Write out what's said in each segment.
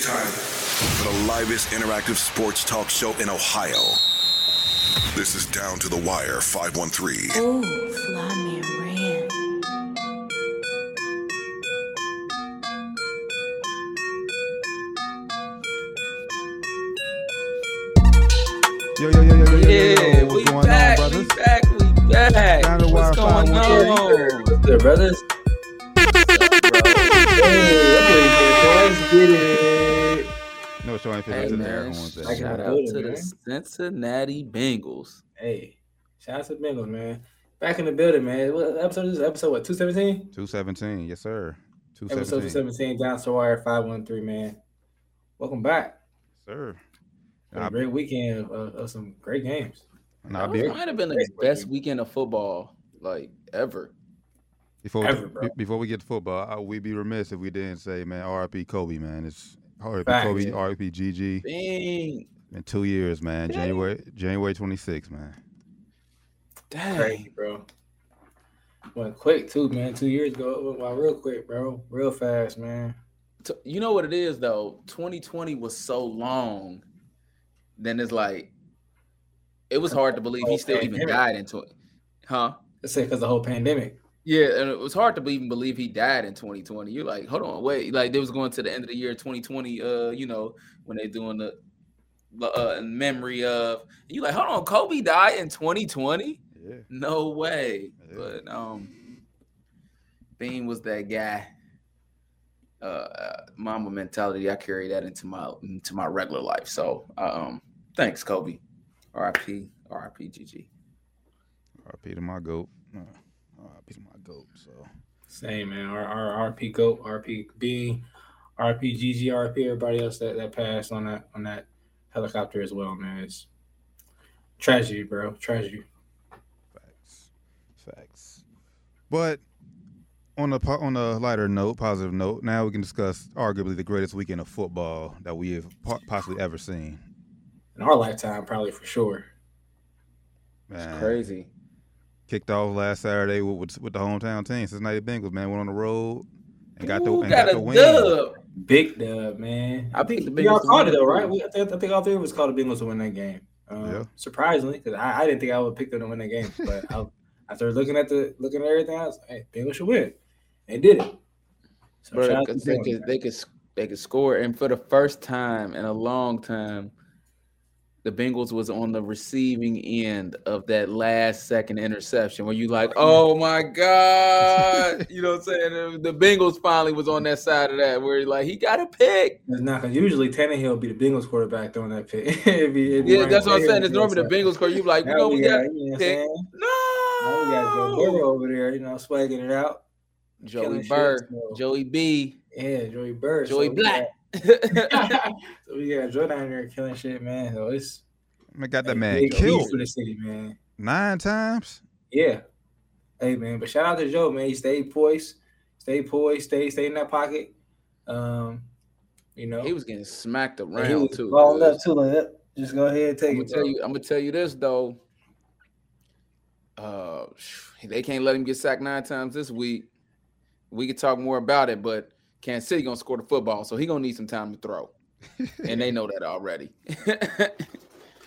It's time for the livest interactive sports talk show in Ohio. This is Down to the Wire 513. Oh, fly me ran. Yo, yo, yo, yo, yo, yo, yo, Yeah, yo. we What's going back, on, we back, we back. Down to What's Wire going 513. on? What's good, brothers? No, so I ain't Hey fitting to there. man, on. I got shout out to man. the Cincinnati Bengals. Hey, shout out to the Bengals, man. Back in the building, man. What episode is this? Episode what? Two seventeen. 217, yes, sir. Two seventeen. Episode 217. seventeen. Down to wire five one three, man. Welcome back. Sir. Had a great weekend of, of, of some great games. nah, That might have been the best weekend of football like ever. before, we, bro. be- before we get to football, I, we'd be remiss if we didn't say, man, RIP Kobe, man. It's RIP Facts. Kobe, RIP GG. Dang, In two years, man. January January 26th, man. dang. Crazy, bro. Went quick too, man. Two years ago, it went real quick, bro. Real fast, man. You know what it is though. 2020 was so long. Then it's like, it was hard to believe he still even died in 20. Huh? Let's say because the whole pandemic. Yeah, and it was hard to even believe he died in 2020. You're like, hold on, wait, like they was going to the end of the year 2020. Uh, you know, when they doing the uh, in memory of. You like, hold on, Kobe died in 2020? Yeah. No way. Yeah. But um, Bean was that guy. Uh, Uh, Mamba mentality. I carry that into my into my regular life. So, uh, um, thanks, Kobe. R.I.P. R.I.P. GG. RIP to my GOAT. RIP to my GOAT. So, Same man. R R RP Goat, RP B, RP RP everybody else that, that passed on that on that helicopter as well, man. It's tragedy, bro. Tragedy. facts. Facts. But on a on a lighter note, positive note, now we can discuss arguably the greatest weekend of football that we have possibly ever seen. In our lifetime, probably for sure. Man, Crazy. Kicked off last Saturday with, with with the hometown team, Cincinnati Bengals. Man, went on the road and got the Ooh, and got got the win. dub. Big dub, man. I picked the We all Bengals to called it though, it. right? We, I, think, I think all three of us called the Bengals to win that game. Um, Yeah. Surprisingly, because I, I didn't think I would pick them to win that game, but I, after looking at the looking at everything, I was like, "Hey, Bengals should win." They did it. So Bro, shout out to because the they could they could they could score, and for the first time in a long time, the Bengals was on the receiving end of that last second interception where you like, oh my god, you know what I'm saying? The Bengals finally was on that side of that where like he got a pick. It's not because usually Tannehill would be the Bengals quarterback throwing that pick. It'd be- it'd Yeah, that's what I'm saying. It's normally the. Bengals score. You like, you know, we got you know pick. Now we got Joe Burrow no. over there, you know, swagging it out. Joey Burr, Joey B, Yeah, Joey Burr. Joey so Black. Got- so we got Joe down there killing shit, man. So it's I got that man big killed for the city, man. nine times. Yeah. Hey man, but shout out to Joe, man. He stayed poised, stayed poised, stayed stayed in that pocket. Um, you know, he was getting smacked and he around was too. balling cuz. up too. Like, just go ahead and take I'm it. gonna tell bro." you. I'm gonna tell you this though. Uh, they can't let him get sacked nine times this week. We could talk more about it, but Kansas City gonna score the football, so he gonna need some time to throw, and they know that already.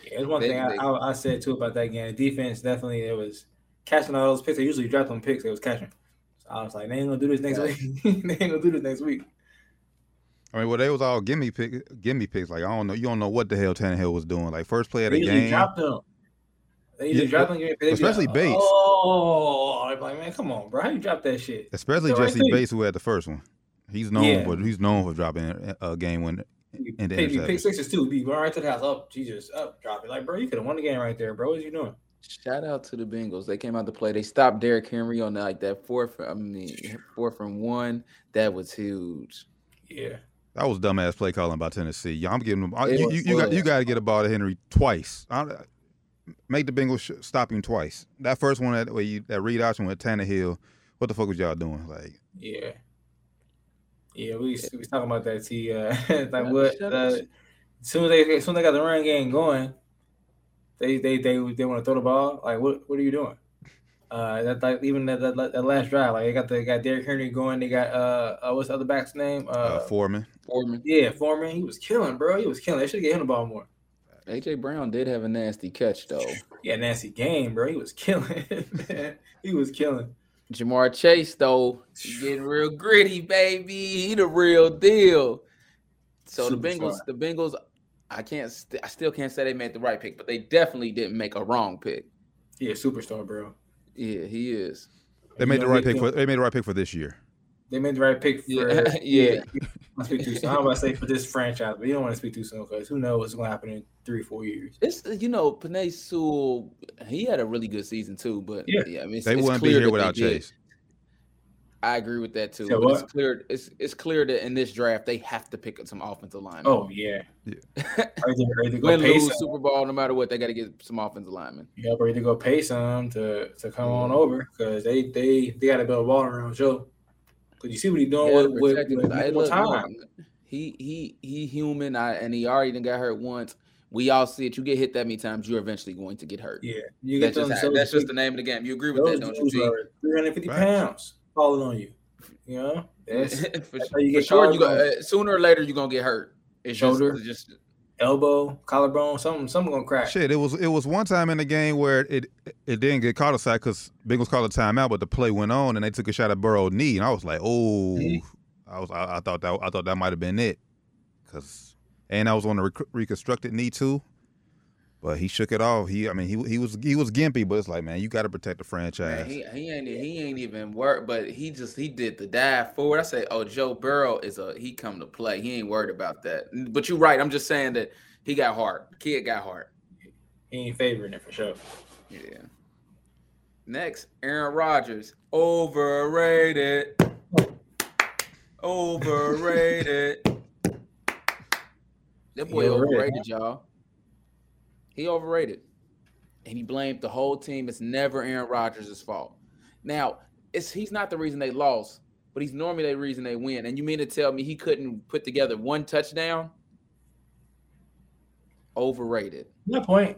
Yeah, there's one They- thing I, they- I, I said too about that game. The defense definitely it was catching all those picks. They usually drop them picks. It was catching. So I was like, they ain't gonna do this next Right. week. they ain't gonna do this next week. I mean, well, they was all gimme pick, gimme picks. Like I don't know, you don't know what the hell Tannehill was doing. Like first play of They the usually game, drop them. They usually Yeah, drop them. Especially like, Bates. Oh, I'm like man, come on, bro. How you drop that shit? especially the right Jessie thing. Bates, who had the first one. He's known Yeah. for he's known for dropping a a game when You And the pick, you pick interception. sixes too. Be going right to the house. Oh, up, Jesus, up, drop it. Like, bro, you could have won the game right there, bro. What you doing? Shout out to the Bengals. They came out to play. They stopped Derrick Henry on like that fourth. I mean, four from one. That was huge. Yeah, that was dumbass play calling by Tennessee. Yeah, I'm giving them. It You, was- you, you got you got to get a ball to Henry twice. I, make the Bengals sh- stop him twice. That first one that where you that read option with Tannehill. What the fuck was y'all doing? Like yeah, yeah. We we was talking about that. T. Uh, like Shut- what? shut Uh, soon as they as soon as they got the run game going, they they they they want to throw the ball. Like, what what are you doing? Uh, that like even that, that, that last drive, like they got they got Derrick Henry going. They got uh, uh what's the other back's name? Uh, Uh, Foreman. Foreman. yeah, Foreman. He was killing, bro. He was killing. They should get him the ball more. AJ Brown did have a nasty catch though. Yeah, nasty game, bro. He was killing. he was killing. Ja'Marr Chase though, he getting real gritty, baby. He the real deal. So the Superstar. Bengals, the Bengals, I can't, st- I still can't say they made the right pick, but they definitely didn't make a wrong pick. Yeah, superstar, bro. Yeah, he is. They made the right pick for they made the right pick for this year. They made the right pick for Yeah, yeah. I speak too soon. I'm about to say for this franchise, but you don't want to speak too soon because who knows what's going to happen in three, four years. It's you know, Penei Sewell, he had a really good season too, but Yeah. yeah, I mean, it's, They it's wouldn't be clear here that they without did. Chase. I agree with that too. So it's clear, it's it's clear that in this draft they have to pick up some offensive linemen. Oh yeah, Yeah. or either, or either go win, pay lose, some, Super Bowl, no matter what, they got to get some offensive linemen. yeah, or either go pay some to to come on Mhm. over because they they they got to build a ball around Joe. Because you see what he's doing Yeah, with with, with Hey, look, time. look, He he he human, I, and he already done got hurt once. We all see it. You get hit that many times, you're eventually going to get hurt. Yeah, you get that's just, how- that's just the name of the game. You agree with those that, don't you? dudes G? are 350 Facts. pounds falling on you. You know, that's for, how you for sure, you go, uh, sooner or later you're gonna get hurt. It's Shoulder. just, it's just elbow, collarbone, something, something gonna crack. Shit, it was it was one time in the game where it it didn't get called a sack because Bengals called a timeout, but the play went on and they took a shot at Burrow's knee, and I was like, oh, Mhm. I was I, I thought that I thought that might have been it, because and I was on a rec- reconstructed knee too, but he shook it off. He I mean he he was he was gimpy, but it's like man, you got to protect the franchise. man, he, he ain't he ain't even work, but he just he did the dive forward. I say, oh, Joe Burrow is a he come to play. He ain't worried about that. But you're right. I'm just saying that he got heart. Kid got heart. He ain't favoring it for sure. Yeah. Next, Aaron Rodgers. Overrated. Overrated. That boy overrated, overrated, y'all. He overrated. And he blamed the whole team. It's never Aaron Rodgers' fault. Now, it's he's not the reason they lost, but he's normally the reason they win. And you mean to tell me he couldn't put together one touchdown? Overrated. Good point.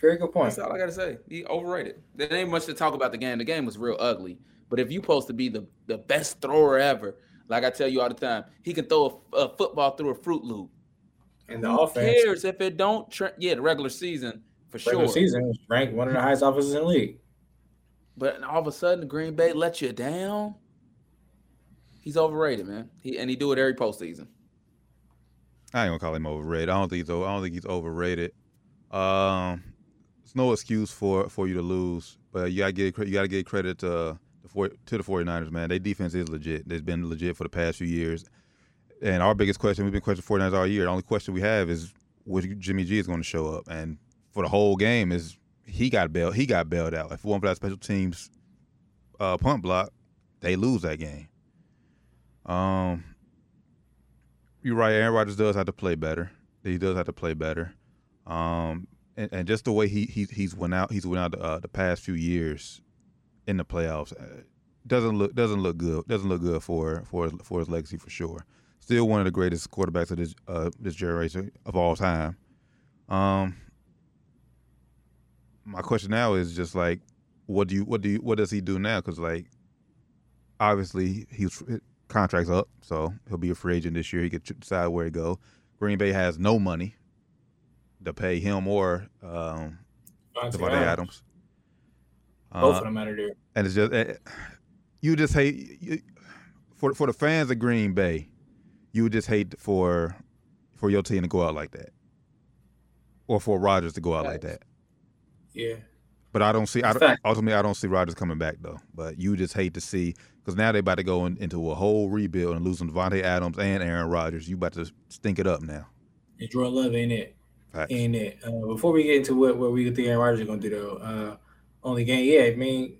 Very good point. That's all I gotta say. He overrated. There ain't much to talk about the game. The game was real ugly. But if you supposed to be the, the best thrower ever, like I tell you all the time, he can throw a, a football through a fruit loop. And the Who offense, cares if it don't? Tra- yeah, the regular season for regular sure. season, was ranked one of the highest offenses in the league. But all of a sudden, Green Bay let you down. He's overrated, man. He and he do it every postseason. I ain't gonna call him overrated. I don't think he's o- I don't think he's overrated. Um, it's no excuse for for you to lose, but you gotta get you gotta give credit to the to the 49ers, man. Their defense is legit. They've been legit for the past few years. And our biggest question, we've been questioning 49ers all year. The only question we have is which Jimmy G is going to show up. And for the whole game is he got bailed he got bailed out. If wasn't for that special teams uh, punt block, they lose that game. Um you're right. Aaron Rodgers does have to play better. He does have to play better. Um, and, and just the way he, he he's went out, he's went out uh, the past few years in the playoffs uh, doesn't look doesn't look good. Doesn't look good for for his, for his legacy for sure. Still one of the greatest quarterbacks of this uh, this generation of all time. Um, my question now is just like, what do you what do you what does he do now? Because like, obviously he's contract's up, so he'll be a free agent this year. He could decide where to go. Green Bay has no money to pay him or um, Davante Adams. Adams. Both Uh, of them out of there. and it's just eh, you just hate you, for for the fans of Green Bay, you would just hate for for your team to go out like that, or for Rodgers to go out like that. Yeah. But I don't see. I don't, ultimately, I don't see Rodgers coming back though. But you just hate to see because now they about to go in, into a whole rebuild and losing Davante Adams and Aaron Rodgers. You about to stink it up now. And Jordan Love ain't it. Facts. Ain't it. Uh, before we get into what, what we think Aaron Rodgers is going to do, though, uh, on the game, yeah, I mean,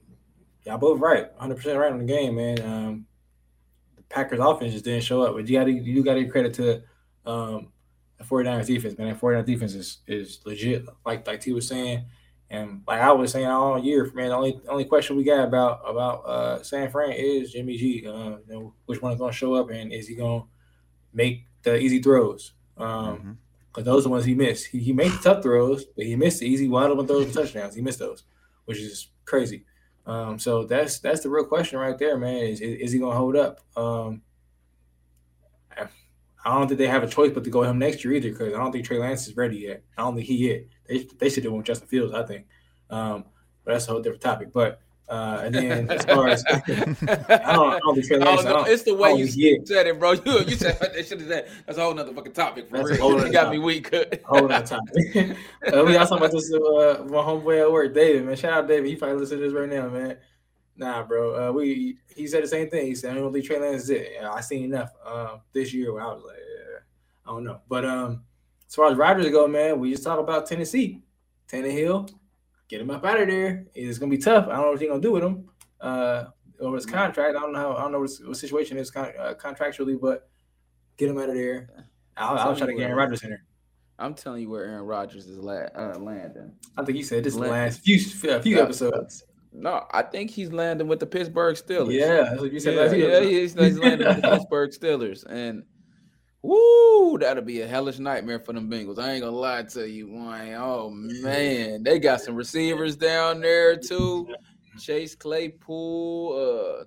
y'all both right. 100% right on the game, man. Um, Packers offense just didn't show up. But you got to you got to give credit to um, the 49ers defense, man. That 49ers defense is, is legit, like like T was saying. And like I was saying all year, man, the only only question we got about about uh, San Fran is Jimmy G. Uh, you know, which one is going to show up, and is he going to make the easy throws? Um, Mhm. because those are the ones he missed. He, he made the tough throws, but he missed the easy wide open throws and touchdowns. He missed those, which is crazy. Um, so that's that's the real question right there, man. Is is, he gonna hold up? Um, I, don't think they have a choice but to go him next year either because I don't think Trey Lance is ready yet. I don't think he yet. They they should do it with Justin Fields, I think. Um, but that's a whole different topic. But uh, and then as far as I don't, I don't think Trey I don't I know. don't- It's the way you think he- said it, bro. You you said that should have said that's a whole nother fucking topic for That's a real. whole nother you got me weak. Hold on time. uh, we got talking about this uh, my homeboy at work, David. Man, shout out David. He probably listening to this right now, man. Nah, bro. Uh, we he said the same thing. He said, "I don't believe Trey Lance is it." I seen enough um, this year where I was like, yeah, I don't know. But um, as far as Rodgers go, man, we just talk about Tennessee, Tannehill, get him up out of there. It's gonna be tough. I don't know what they're gonna do with him. Uh, over his contract, I don't know. How, I don't know what, situation is con- uh, contractually, but get him out of there. I'll, I'll try to get Aaron Rodgers in there. I'm telling you where Aaron Rodgers is la- uh, landing. I think you said this is last few few Yeah. episodes. No, I think he's landing with the Pittsburgh Steelers. Yeah, you said yeah, last few yeah, he's, he's landing with the Pittsburgh Steelers, and woo, that'll be a hellish nightmare for them Bengals. I ain't gonna lie to you, Wayne. Oh man, they got some receivers down there too. Chase Claypool,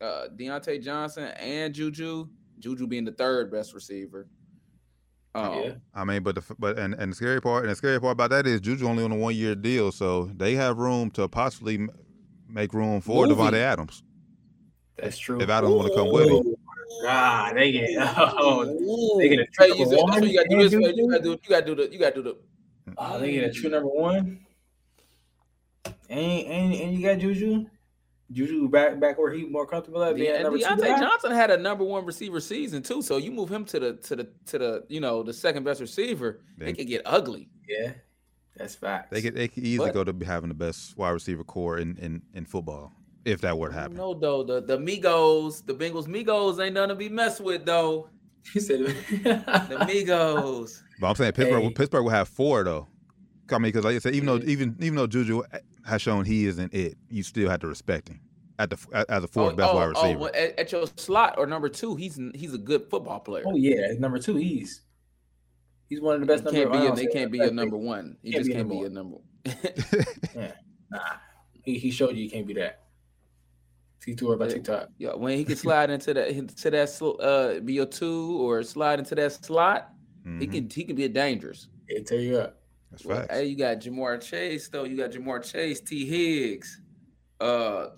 uh, uh, Diontae Johnson, and Juju. Juju being the third best receiver. Um, Yeah. I mean, but the but and, and the scary part and the scary part about that is Juju only on a one year deal, so they have room to possibly make room for Movie. Davante Adams That's true. if Adams want to come with him. Ah, they get oh, they get a Hey, true you, number one. you gotta do and this. You gotta do. You gotta do the. You gotta do the. Oh, they get a true number one. And and and you got Juju. Juju back back where he more comfortable at being Yeah, and number two Diontae guy. Johnson had a number one receiver season too. So you move him to the to the to the you know the second best receiver, They- it could get ugly. Yeah, that's facts. They could they could easily But- go to having the best wide receiver core in, in, in football if that were to happen. No, though the the Migos, the Bengals Migos ain't none to be messed with though. He said The Migos. But I'm saying Pittsburgh Hey. Pittsburgh will have four though. I mean, because like I said, even though even even though Juju has shown he isn't it, you still have to respect him at the as a fourth Oh, best oh, wide oh, receiver. well, at, at your slot or number two, he's he's a good football player. Oh yeah, number two. He's he's one of the best. He can't number, be. I A, don't they can't be best, a number one. He Can't just be can't be number a number. Nah, he, he showed you he can't be that. He threw it by Yeah. TikTok. Yeah, when he can slide into that into that uh be a two or slide into that slot, he Mhm. can he can be dangerous. It tear you up. That's Well, facts. hey, you got Ja'Marr Chase though. You got Ja'Marr Chase, T. Higgs, uh,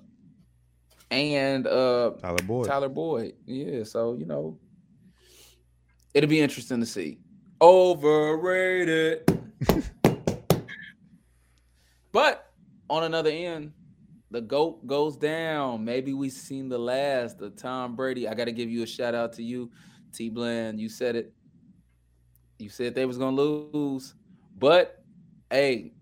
and uh Tyler Boyd. Tyler Boyd. Yeah, so you know, it'll be interesting to see. Overrated. but on another end, the goat goes down. Maybe we seen the last of Tom Brady. I got to give you a shout out to you, T. Bland. You said it. You said they was gonna lose, but hey,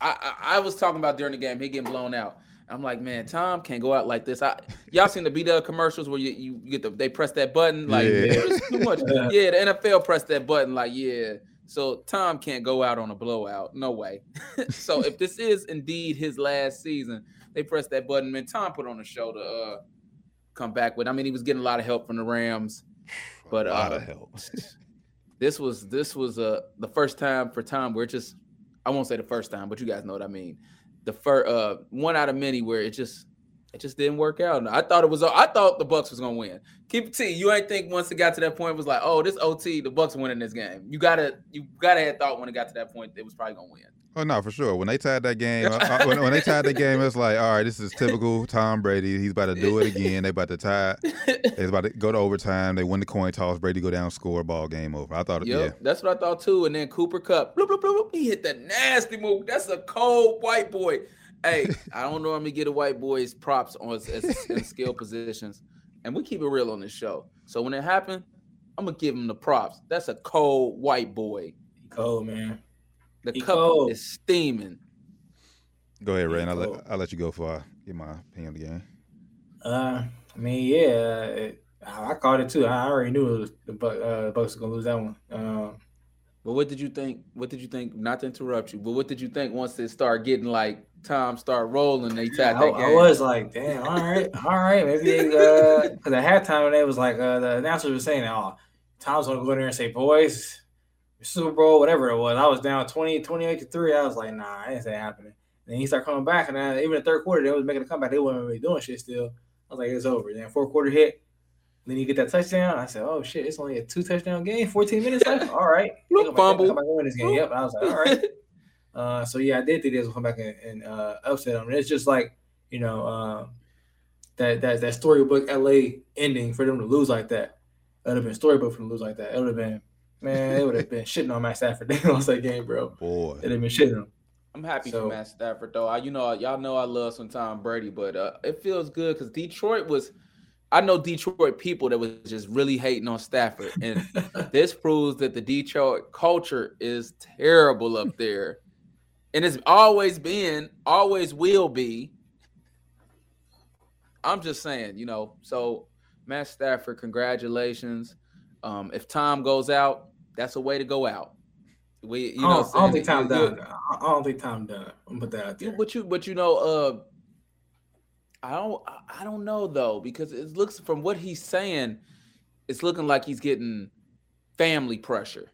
I, I I was talking about during the game. He getting blown out. I'm like, man, Tom can't go out like this. I y'all seen the B Dub commercials where you, you get the they press that button like Yeah. too much. Yeah, the NFL pressed that button like yeah. So Tom can't go out on a blowout. No way. so if this is indeed his last season, they press that button. Man, Tom put on a show to uh, come back with. I mean, he was getting a lot of help from the Rams, but a lot uh, of help. this was this was uh the first time for Tom where it just I won't say the first time, but you guys know what I mean. The first uh one out of many where it just it just didn't work out. I thought it was I thought the Bucks was gonna win. Keep it T. You ain't think once it got to that point it was like, oh, this OT, the Bucks winning this game. You gotta you gotta have thought when it got to that point it was probably gonna win. Oh no, for sure. When they tied that game, uh, uh, when, when they tied that game, it's like, all right, this is typical Tom Brady. He's about to do it again. They about to tie. It's about to go to overtime. They win the coin toss. Brady go down, score, ball game over. I thought, Yep, yeah, that's what I thought too. And then Cooper Kupp, bloop, bloop, bloop, he hit that nasty move. That's a cold white boy. Hey, I don't normally get a white boy's props on as, as, in skill positions, and we keep it real on this show. So when it happened, I'm gonna give him the props. That's a cold white boy. Cold man. The He Kupp cold. is steaming. go ahead, Ray. And I'll let, I'll let you go before I get my opinion of the game. Uh, I mean, yeah, it, I called it too. I already knew it was the Buck, uh, Bucks were gonna lose that one. Um, But what did you think? What did you think? Not to interrupt you, but what did you think once they start getting like time start rolling? They tied I, that I game. was like, damn, all right, all right, maybe they uh, because at halftime they was like uh, the announcers were saying, oh, Tom's gonna go in there and say, boys, Super Bowl, whatever it was. I was down 20, 28 to three. I was like, nah, I ain't say happening. then he started coming back, and then even the third quarter, they was making a comeback. They weren't really doing shit still. I was like, it's over. Then fourth quarter hit. Then you get that touchdown. I said, oh shit, it's only a two touchdown game, 14 minutes left. All right. Bloop, Come fumble. come back and win this game. Yep. I was like, all right. Uh, so yeah, I did think they was gonna come back and, and uh, upset them. And it's just like you know uh, that that that storybook LA ending for them to lose like that. It would have been storybook for them to lose like that. It would have been man. It would have been shitting on Matt Stafford. They lost that game, bro. Boy. It'd have been shitting on. I'm happy So- for Matt Stafford though. I, you know, y'all know I love some Tom Brady, but uh, it feels good because Detroit was. I know Detroit people that was just really hating on Stafford, and this proves that the Detroit culture is terrible up there, and it's always been, always will be. I'm just saying, you know. So, Matt Stafford, congratulations. Um, if Tom goes out, that's a way to go out. We, you know, I, don't, I don't think saying? Tom You- you- done. I don't think Tom done. Put that out there. But you, but you know, uh, I don't, I- don't know though because it looks from what he's saying, it's looking like he's getting family pressure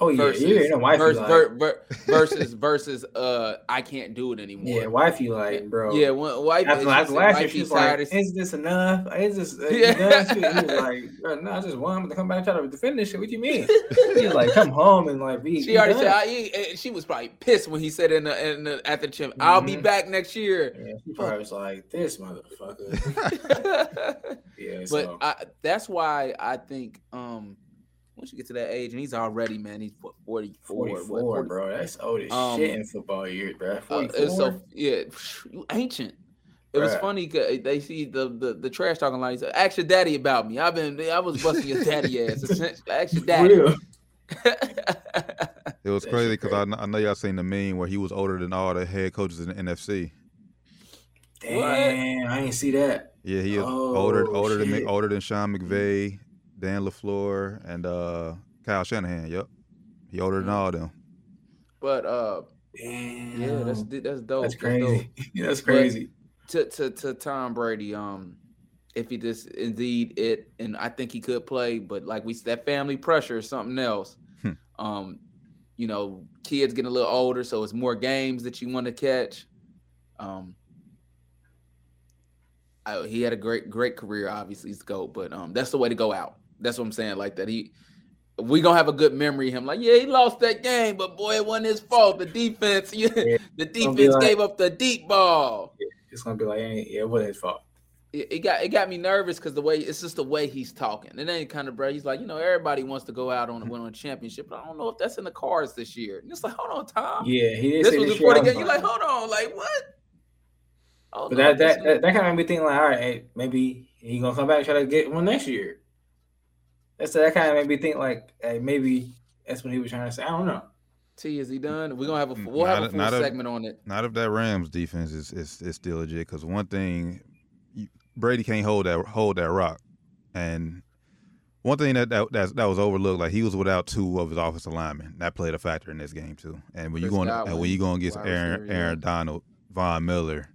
Oh yeah, versus yeah. You know, wifey versus, like, ver- ver- versus versus uh, I can't do it anymore. yeah, wifey like, bro. yeah. When, wife, After, after last year, wifey she was tired like, "Is this enough? Is this uh, Yeah. done?" She, he was like, "No, I just want him to come back and try to defend this shit." What do you mean? he was like, "Come home and like be." She already done." said I, eh, she was probably pissed when he said in the, in the at the gym, "I'll be Mhm. back next year." Yeah, she probably was like, "This motherfucker." but Yeah, so I, that's why I think um once you get to that age, and he's already man, he's what, 44, what, 40 bro. That's old as Um, shit in football years, bro. Uh, 44. it's so yeah, you ancient. It was funny because they see the, the the trash talking like, ask your daddy about me. I've been I was busting your daddy ass. Ask your daddy. It was That crazy because I, I know y'all seen the meme where he was older than all the head coaches in the NFC. Damn, I didn't see that. Yeah, he is older Oh, older than shit. older than Sean McVay, Dan LaFleur, and uh, Kyle Shanahan. Yep, he older Mm. than all them. but uh, Damn, yeah, that's that's dope. that's dope. crazy. that's crazy. to to to Tom Brady, um, if he just indeed it, and I think he could play, but like we that family pressure is something else. Hmm. Um, you know, kids getting a little older, so it's more games that you want to catch. Um, I, he had a great great career, obviously, he's GOAT, but um, that's the way to go out. That's what I'm saying. Like that, he we gonna have a good memory of him. Like, yeah, he lost that game, but boy, it wasn't his fault. The defense, yeah, the defense like- gave up the deep ball It's gonna be like, yeah, it wasn't his fault. it, it got it got me nervous because the way it's just the way he's talking. And then kind of bro. He's like, you know, everybody wants to go out on and win on a championship, but I don't know if that's in the cards this year. And it's like, hold on, Tom. Yeah, he did this was before the game. You're like, hold on, like what? Oh, But no, that that, that that kind of made me think like, all right, hey, maybe he gonna come back and try to get one next year. That's that kind of made me think like, hey, maybe that's what he was trying to say. I don't know. T is he done? We're gonna have a we'll have not a a- full not a- segment on it. Not if that Rams defense is is, is still legit. Because one thing, you, Brady can't hold that hold that rock, and one thing that that that, that was overlooked, like he was without two of his offensive linemen. That played a factor in this game too. And when you Chris going and when you going against wide Aaron. Aaron Donald, Von Miller,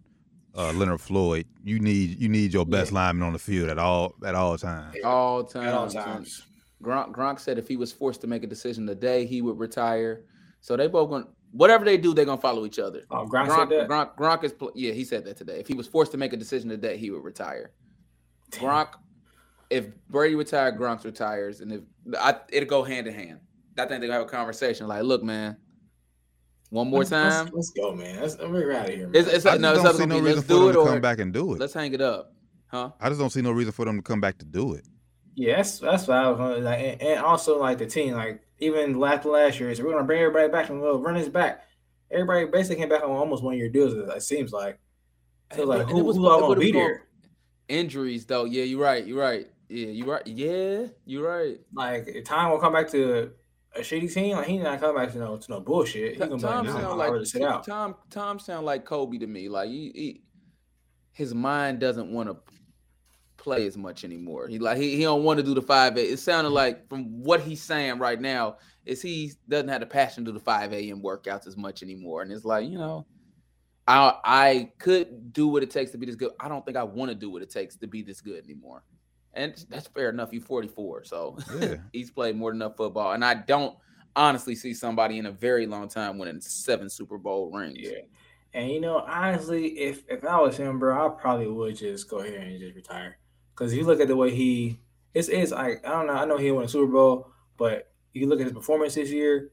uh, Leonard Floyd, you need you need your best lineman on the field at all at all times. All times. At all times. Gronk, Gronk said if he was forced to make a decision today, he would retire. So they both going whatever they do, they're gonna follow each other. Oh, Gronk, Gronk, said that. Gronk, Gronk is yeah, he said that today. If he was forced to make a decision today, he would retire. Gronk, if Brady retired, Gronk retires, and if I, it'll go hand in hand. I think they're gonna have a conversation like, look, man, one more Let's- let's- time. Let's, go, man. Let's, we're out of here, man. It's, it's I no, it's don't up see to no me. reason Let's for do them it to or come back and do it. let's hang it up, huh? I just don't see no reason for them to come back to do it. Yeah, that's that's what I was gonna- like, and, and also like the team, like even last last year, so we're gonna bring everybody back and we'll run this back. Everybody basically came back on almost one year deals. It seems like. So like, who, it was- who's all but gonna be was there? Injuries though, yeah, you're right. You're right. Yeah, you're right. Yeah, you're right. Like, time will come back to a shitty team. Like, he not come back to no to no bullshit. He gonna be like, Tom nah, sound like sit out. Tom. Tom sound like Kobe to me. Like he, he his mind doesn't want to play as much anymore. He like he, he don't want to do the five a. It sounded like from what he's saying right now is he doesn't have the passion to do the five a.m. workouts as much anymore. And it's like you know, I I could do what it takes to be this good. I don't think I want to do what it takes to be this good anymore. And that's fair enough. He's 44, so Yeah. he's played more than enough football. And I don't honestly see somebody in a very long time winning seven Super Bowl rings. Yeah. And you know, honestly, if if I was him, bro, I probably would just go ahead and just retire. Because if you look at the way he, it's it's like I don't know. I know he won a Super Bowl, but you look at his performance this year,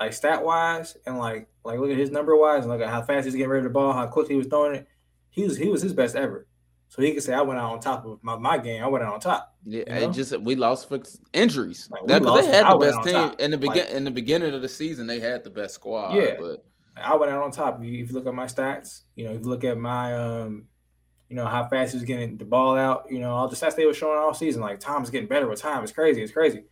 like stat wise, and like like look at his number wise, and look at how fast he's getting rid of the ball, how quick he was throwing it. He was he was his best ever. So he could say I went out on top of my, my game. I went out on top. Yeah, You know? it just we lost for injuries. Like, That- lost, they had the best team top. in the begin Like- in the beginning of the season. They had the best squad. Yeah. but I went out on top. If you, if you look at my stats, you know, if you look at my um, you know, how fast he was getting the ball out, you know, all the stats they were showing all season, like Tom's getting better with time. It's crazy. It's crazy.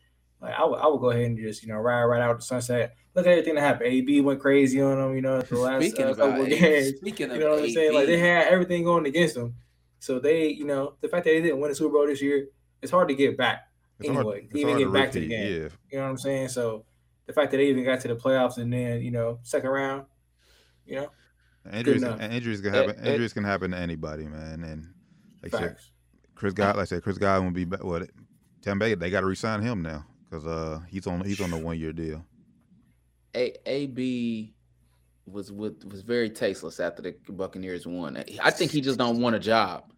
Like I would, I would go ahead and just, you know, ride right out the sunset. Look at everything that happened. AB went crazy on them, you know, the last speaking uh, couple of games. speaking of You know what I'm saying? Like they had everything going against them. So they, you know, the fact that they didn't win the Super Bowl this year, it's hard to get back. It's Anyway, hard, even get to back to the game. Yeah. You know what I'm saying? So the fact that they even got to the playoffs and then, you know, second round, you know, Injuries, and injuries can happen. eh. injuries can happen to anybody, man. And like said. Chris God, like I said, Chris Godwin will be back. What? Tampa Bay, they got to resign him now because uh he's on he's on the one year deal. A- AB was with was very tasteless after the Buccaneers won. I think he just don't want a job.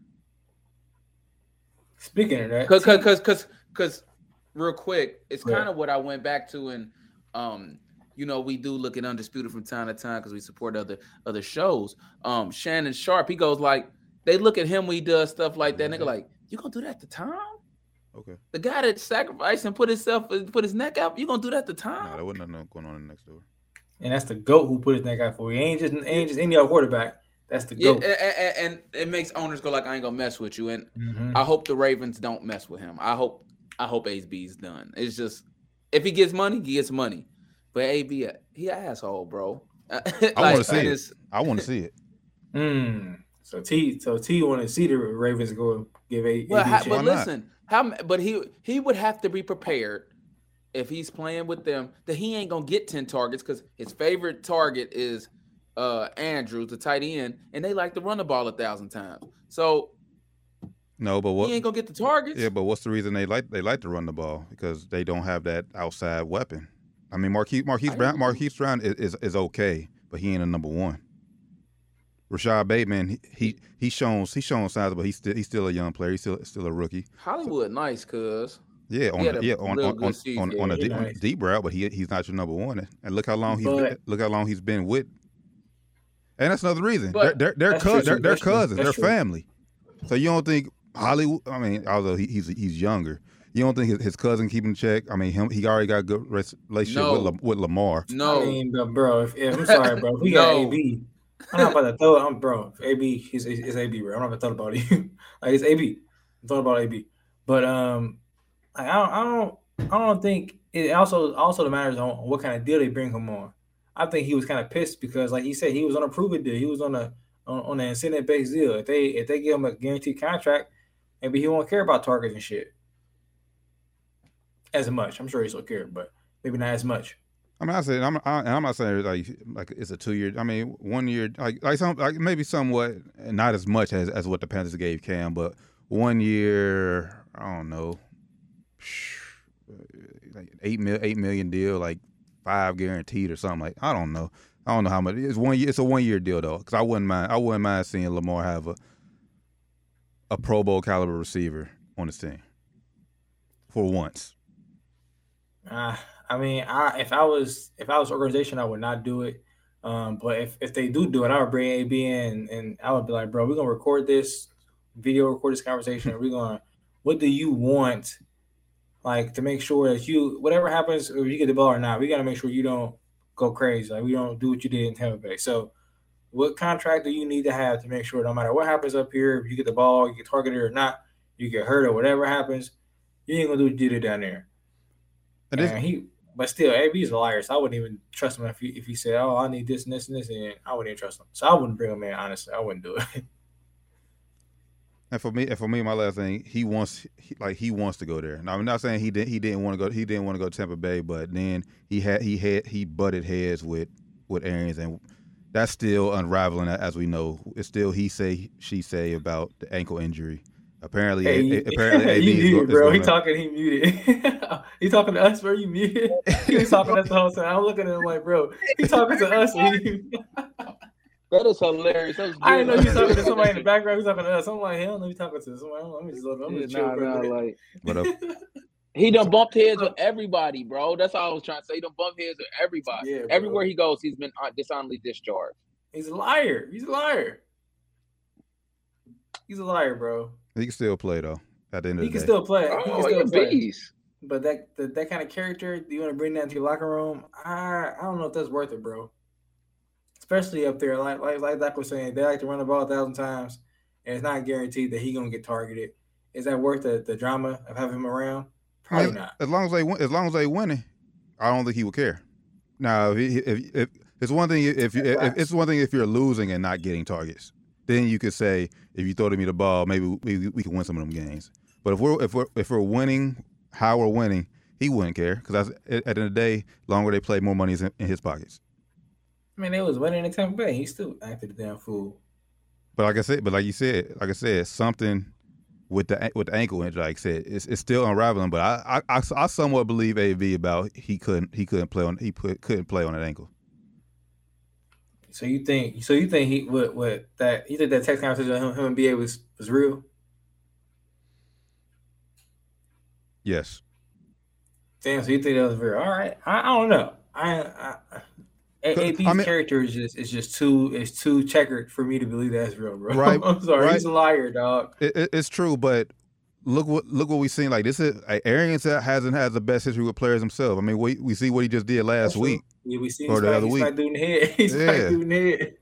Speaking of that, Cause, cause, cause, cause, 'cause real quick, it's Yeah. kind of what I went back to, and um, you know, we do look at undisputed from time to time because we support other other shows. Um, Shannon Sharpe, he goes like, they look at him when he does stuff like that, and they go like, you gonna do that to Tom? Okay. The guy that sacrificed and put himself, put his neck out, you gonna do that to Nah, Tom? there wasn't nothing going on in the next door. And that's the goat who put his neck out for you. Ain't just ain't just any other quarterback. That's the Yeah, goat. and, and it makes owners go like, I ain't gonna mess with you, and Mhm. I hope the Ravens don't mess with him. I hope I hope AB's done. It's just if he gets money, he gets money. But AB, he an asshole, bro. I wanna see it. I want to see it. Mm. So T, so T want to see the Ravens go give a. Well, AB how, but listen, how? But he he would have to be prepared if he's playing with them that he ain't gonna get ten targets because his favorite target is uh Andrews, the tight end, and they like to run the ball a thousand times. So No, but what? he ain't gonna get the targets. Yeah, but what's the reason they like they like to run the ball because they don't have that outside weapon. I mean, Marquise Marquise Brown. Marquise Brown is, is is okay, but he ain't a number one. Rashod Bateman, he, he he's shown he's shown signs, but he's still he's still a young player. He's still still a rookie. Hollywood, nice, cuz. Yeah, on He had the, a yeah on on, on, season. on, on a deep, on nice. deep route, but he he's not your number one. And look how long he's been, look how long he's been with. And that's another reason. But- they're they're they're, That's they're, they're cousins. That's they're true. family. So you don't think Hollywood? I mean, although he, he's he's younger, you don't think his, his cousin keeping check? I mean, him he already got a good relationship No. with La, with Lamar. No, I mean, bro, if, if I'm sorry, bro, if we got No. AB, I'm not about to throw it. I'm bro. If AB, he's it's AB, bro. I'm not gonna throw about you. like it's AB. I'm throwing about AB. But um, like, I don't, I don't, I don't think it also also the matters on what kind of deal they bring him on. I think he was kind of pissed because, like he said, he was on a prove it deal. He was on a on, on an incentive based deal. If they if they give him a guaranteed contract, maybe he won't care about targets and shit as much. I'm sure he still care, but maybe not as much. I mean, not saying I'm I, I'm not saying like like it's a two year. I mean, one year like like some like maybe somewhat not as much as as what the Panthers gave Cam, but one year I don't know, like eight mil eight million deal, like five guaranteed or something like I don't know. I don't know how much. It's one year. It's a one year deal though, because I wouldn't mind. I wouldn't mind seeing Lamar have a a Pro Bowl caliber receiver on his team for once. Uh, I mean, I if I was if I was organization, I would not do it. Um, but if, if they do do it, I would bring AB in and I would be like, bro, we're gonna record this video, record this conversation, and we're gonna what do you want? Like to make sure that you whatever happens, if you get the ball or not, we gotta make sure you don't go crazy. Like we don't do what you did in Tampa Bay. So what contract do you need to have to make sure no matter what happens up here, if you get the ball, you get targeted or not, you get hurt or whatever happens, you ain't gonna do what you did down there. And this, he, but still, AB's a liar, so I wouldn't even trust him if he if he said, "Oh, I need this and this and this," and I wouldn't even trust him. So I wouldn't bring him in. Honestly, I wouldn't do it. And for me, and for me, my last thing, he wants, he, like he wants to go there. Now, I'm not saying he didn't, he didn't want to go, he didn't want to go to Tampa Bay, but then he had, he had, he butted heads with, with Arians, and that's still unraveling, as we know. It's still he say, she say about the ankle injury. Apparently, Hey, you- apparently, you muted, bro. He talking, he muted. he talking to us, bro. You muted. He was talking to us the whole time. I'm looking at him like, bro, he talking to us. And he- That is hilarious. That was I didn't know you talking to somebody in the background. You talking to us. I'm like, hell, no, you talking to somebody. Let me just let me Yeah, just chill nah, nah, like But uh, he done bumped heads with everybody, bro. That's all I was trying to say. He done bumped heads with everybody. Yeah. Everywhere he goes, he's been uh, dishonorably discharged. He's a liar. He's a liar. He's a liar, bro. he can still play though. At the end of He the can day, still play. He can Oh, still he a play. beast. But that that, that kind of character, do you want to bring that into your locker room? I I don't know if that's worth it, bro. Especially up there, like like like Doc was saying, they like to run the ball a thousand times, and it's not guaranteed that he gonna get targeted. Is that worth the, the drama of having him around? Probably not. as long as they win, as long as they winning, I don't think he would care. Now, if, if, if it's one thing if, you, if it's one thing if you're losing and not getting targets, then you could say if you throw to me the ball, maybe we, we can win some of them games. But if we're if we're if we're winning, how we're winning, he wouldn't care because at, at the end of the day, longer they play, more money is in, in his pockets. I mean, they was winning in Tampa Bay. He still acted a damn fool. But like I said, but like you said, like I said, something with the with the ankle injury, like I said, it's, it's still unraveling. But I, I I I somewhat believe AB about he couldn't he couldn't play on he put, couldn't play on that ankle. So you think? So you think he what what that you think that text conversation with him, him and BA was was real? Yes. Damn. So you think that was real? All right. I, I don't know. I, AB's I mean- character is just is just too is too checkered for me to believe that's real, bro. Right, I'm sorry. right. He's a liar, dog. It, it, it's true, but look what look what we've seen. Like this is like, Arians hasn't had the best history with players himself. I mean, we we see what he just did last That's week. Yeah, we see Or he's the not, other he's week. not doing the head. He's Yeah. not doing the head.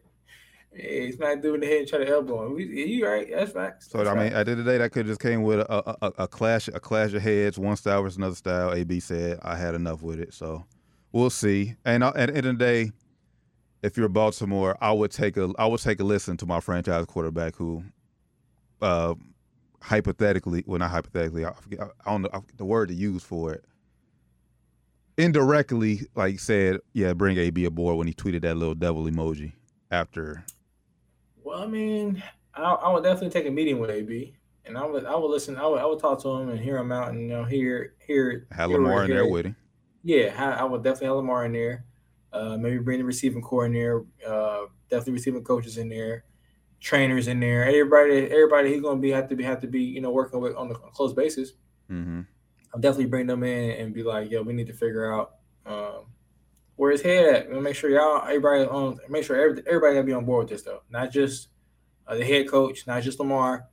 Yeah, he's not doing the head and try to elbow him. We, you right? That's facts. So That's I mean, facts. at the end of the day, that could just came with a, a, a, a clash a clash of heads, one style versus another style. AB said I had enough with it, so we'll see. And at the end of the day, if you're Baltimore, I would take a I would take a listen to my franchise quarterback who, uh, hypothetically, well not hypothetically, I forget I don't know the word to use for it. Indirectly, like said, yeah, bring AB aboard when he tweeted that little devil emoji after Well, I mean, I, I would definitely take a meeting with AB, and I would I would listen. I would I would talk to him and hear him out, and you know, hear hear had Lamar in there with him. Yeah, I, I would definitely have Lamar in there. Uh, maybe bring the receiving core in there. Uh, definitely receiving coaches in there, trainers in there. Everybody, everybody, he's gonna be have to be have to be you know working with on a close basis. Mm-hmm. I'll definitely bring them in and be like, yo, we need to figure out um, where his head at. We'll make sure y'all, everybody on, make sure every, everybody gotta be on board with this though. Not just uh, the head coach, not just Lamar.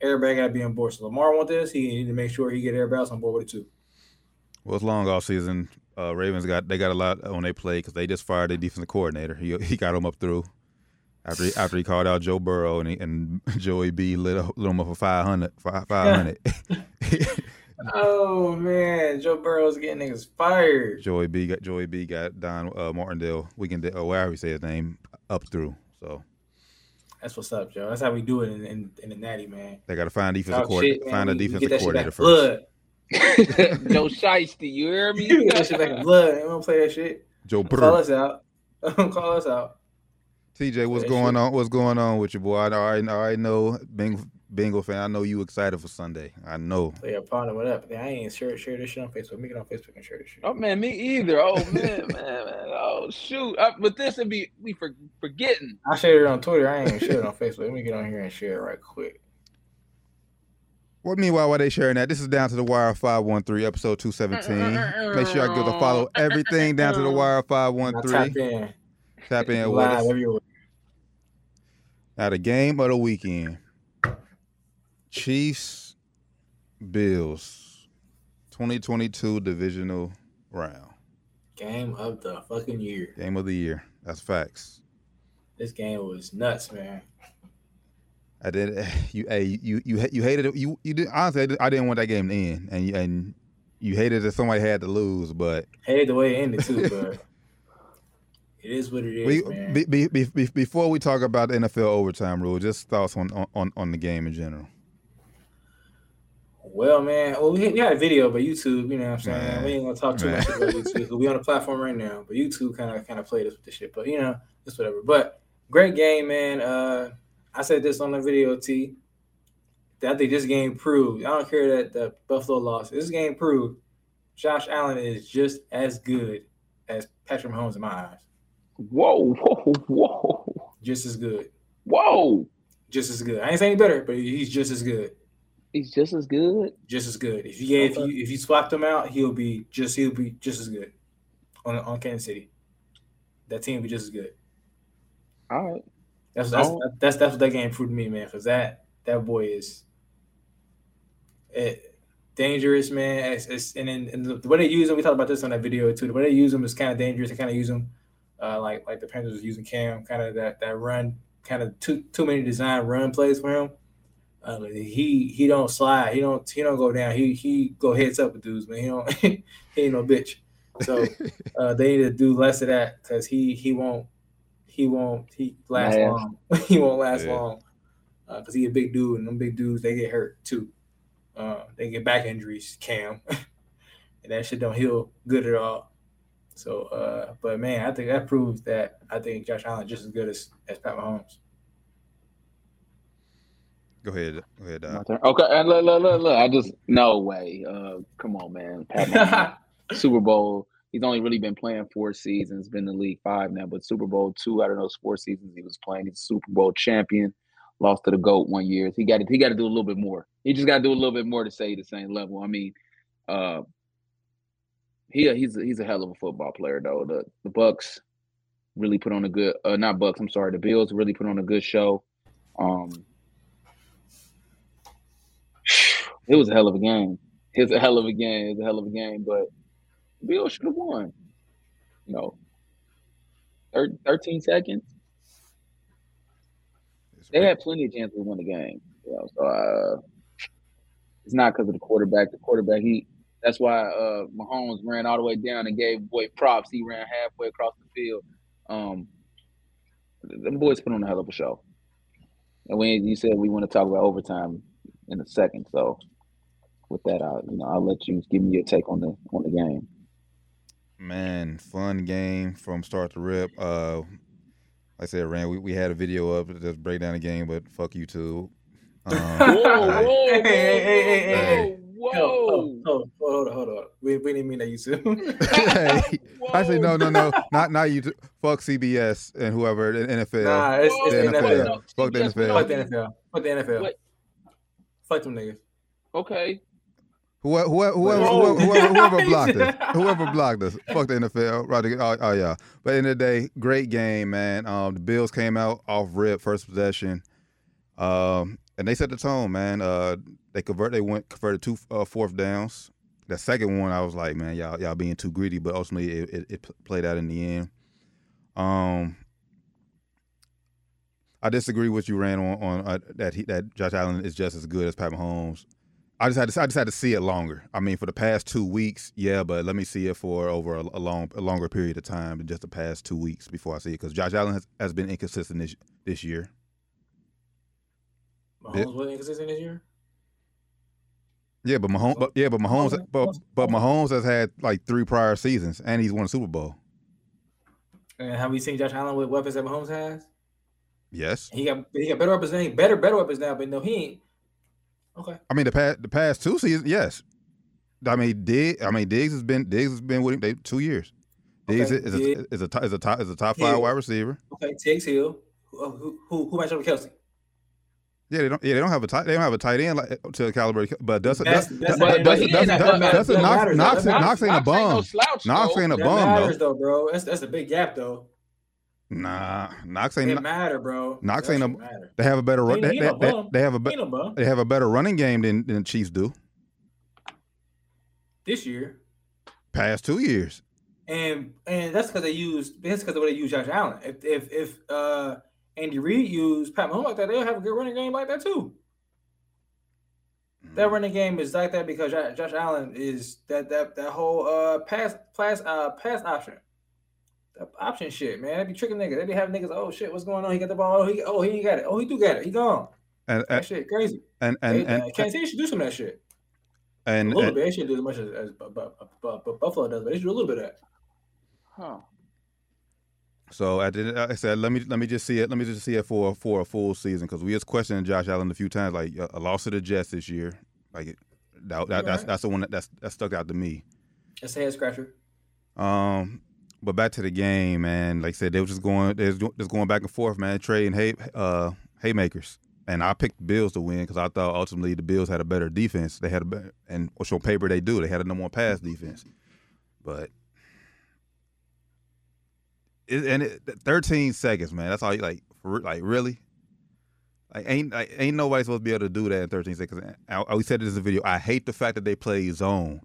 Everybody gotta be on board. So Lamar want this, he need to make sure he get everybody else on board with it too. Well, it's long off season. Uh, Ravens got they got a lot on their play because they just fired their defensive coordinator. He he got him up through after he, after he called out Joe Burrow and he, and Joey B lit, lit him up for 500. 500. Oh man, Joe Burrow's getting niggas fired. Joey B got Joey B got Don uh, Martindale. We can or whatever you say his name up through. So That's what's up, Joe. That's how we do it in, in, in the natty, man. they got to find defensive coordinator. Find a defensive get that shit coordinator first. blood. Joe Shiesty, you hear me? get that shit back in blood. We don't play that shit. Joe Call us out. Call us out. TJ, what's that going on? What's going on with you, boy? I already, I already know Bengal, Bengal fan. I know you excited for Sunday. I know. Play a partner, what up? I ain't share share this shit on Facebook. Make it on Facebook and share this shit. Oh man, me either. Oh man, man, man. Oh shoot. Uh, but this would be we for, forgetting. I shared it on Twitter. I ain't even share it on Facebook. Let me get on here and share it right quick. Well, meanwhile, while they sharing that, this is down to the wire five one three episode two seventeen. Make sure y'all give a follow everything down to the wire five one I in Tap in with us. Now the game of the weekend: Chiefs, Bills, twenty twenty two divisional round. Game of the fucking year. Game of the year. That's facts. This game was nuts, man. I did. You, hey, you, you, you hated it. You, you did. Honestly, I did- I didn't want that game to end, and you- and you hated that somebody had to lose. But Hated the way it ended too, but it is what it is, we, man. be, be, be, be- before we talk about the NFL overtime rule, just thoughts on, on, on the game in general. Well, man, well, we, we had a video, but YouTube, you know what I'm saying? Man. We ain't gonna talk too Man. much about YouTube we on the platform right now. But YouTube kind of kind of played us with this shit. But you know, it's whatever. But great game, man. Uh, I said this on the video, T. That I think this game proved. I don't care that the Buffalo lost. This game proved Josh Allen is just as good as Patrick Mahomes in my eyes. Whoa, whoa, whoa. just as good, Whoa, just as good. I ain't saying better, but he's just as good, he's just as good. just as good. If you gave, if you if you swapped him out, he'll be just he'll be just as good on on Kansas City. That team will be just as good. All right. That's that's Oh. that's that's what that game proved to me, man. Because that that boy is it, dangerous, man. It's, it's, and then and the, the way they use him, we talked about this on that video too. The way they use him is kind of dangerous. They kind of use him uh, like like the Panthers was using Cam, kind of that that run, kind of too too many design run plays for him. Uh, he he don't slide. He don't he don't go down. He he go heads up with dudes, man. He don't he ain't no bitch. So uh, they need to do less of that because he he won't he won't he last Last. long. he won't last Yeah. long because he a big dude and them big dudes they get hurt too. Uh, they get back injuries, Cam, and that shit don't heal good at all. So, uh, but man, I think that proves that I think Josh Allen just as good as as Pat Mahomes. Go ahead. Go ahead, My Doc. turn. Okay, and look, look, look, look. I just no way. Uh, come on, man. Pat Mahomes, Super Bowl. He's only really been playing four seasons. Been in the league five now, but Super Bowl two out of those four seasons he was playing. He's Super Bowl champion. Lost to the goat one year. He got to. He got to do a little bit more. He just got to do a little bit more to stay the same level. I mean, uh, he he's he's a hell of a football player though. The the Bucks really put on a good. Uh, not Bucks. I'm sorry. The Bills really put on a good show. Um, it was a hell of a game. It's a hell of a game. It's a hell of a game, but the Bills should have won. You know, thir- 13 seconds. They had plenty of chances to win the game. You know, so uh, it's not because of the quarterback. The quarterback, he that's why uh, Mahomes ran all the way down and gave boy props. He ran halfway across the field. Um, them boys put on a hell of a show. And when you said we want to talk about overtime in a second, so with that, I'll you know I'll let you give me your take on the on the game. Man, fun game from start to rip. Uh, like I said, Rand, we, we had a video up to just break down the game, but fuck you too. Um, Whoa, hey, whoa, Hey, hey, hey, hey, hey, hey. whoa, Hold, whoa. hold, hold, hold, hold on. We, we didn't mean that you too. hey. Actually, no, no, no, not not you. Too. Fuck CBS and whoever the NFL. nah, it's, it's The the NFL. NFL. Fuck the NFL. Fuck the NFL. Fuck the NFL. Fuck them niggas. Okay. Whoever, whoever, whoever, whoever, whoever, whoever blocked us, whoever blocked us, fuck the NFL. Oh, oh yeah. But in the day, great game, man. Um, the Bills came out off rip, first possession, um, and they set the tone, man. Uh, they convert, they went converted two uh, fourth downs. The second one, I was like, man, y'all, y'all being too greedy, but ultimately it, it, it played out in the end. Um, I disagree with you, Rand, on, on uh, that he, that Josh Allen is just as good as Pat Mahomes. I just had to I just had to see it longer. I mean, for the past two weeks, yeah, but let me see it for over a, a long a longer period of time than just the past two weeks before I see it because Josh Allen has, has been inconsistent this this year. Mahomes was inconsistent this year. Yeah, but Mahomes, but, yeah, but Mahomes, but but oh. Mahomes has had like three prior seasons and he's won a Super Bowl. And have we seen Josh Allen with weapons that Mahomes has? Yes, He got he got better weapons he better better weapons now, but no, he ain't. Okay. I mean the past the past two seasons, yes. I mean Diggs, I mean Diggs has been Diggs has been with him they, two years. Diggs Okay, is, a, Diggs. is a top is a top is a top five wide receiver. Okay. Tiggs Hill. Uh, who who who, who matched up with Kelce? Yeah, they don't. Yeah, they don't have a tight. They don't have a tight end like to the caliber. But does That's- does that's- does but- but he does ain't a- does that does Knox. Knox Knox ain't a Knox ain't no bum. slouch, Knox ain't a bum though. though, bro. That's that's a big gap though. Nah, Knox It ain't. matter, bro. Knox ain't a- matter. They have a better run. He- They, they, they, they have a He be- ain't they have a better running game than than the Chiefs do. This year. Past two years. And and that's because they use that's because of way they use Josh Allen. If if if uh Andy Reid used Pat Mahomes like that, they'll have a good running game like that too. That running game is like that because Josh, Josh Allen is that that that whole uh pass pass uh pass option. That option shit, man. They be tricking niggas. They be having niggas. Oh shit, what's going on? He got the ball. Oh he oh he ain't got it. Oh he do got it. He gone. And That and shit crazy. and And, and and, Kansas City should do some of that shit. and, a little and- bit. They shouldn't do as much as, as Bu- Buffalo does, but they should do a little bit of that. Huh. so I did. I said, let me let me just see it. Let me just see it for for a full season because we was questioning Josh Allen a few times, like a loss to the Jets this year. Like that, that, that's Right. that's the one that that's that stuck out to me. That's a head scratcher. Um, But back to the game, man. Like I said, they were just going, they was just going back and forth, man. Trading hay, uh, haymakers, and I picked the Bills to win because I thought ultimately the Bills had a better defense. They had a better, and which on paper they do. They had a number one pass defense, but it, and it, 13 seconds, man. That's all you like. For, like really, like ain't like, ain't nobody supposed to be able to do that in 13 seconds. I, I, we said it in the video. I hate the fact that they play zone.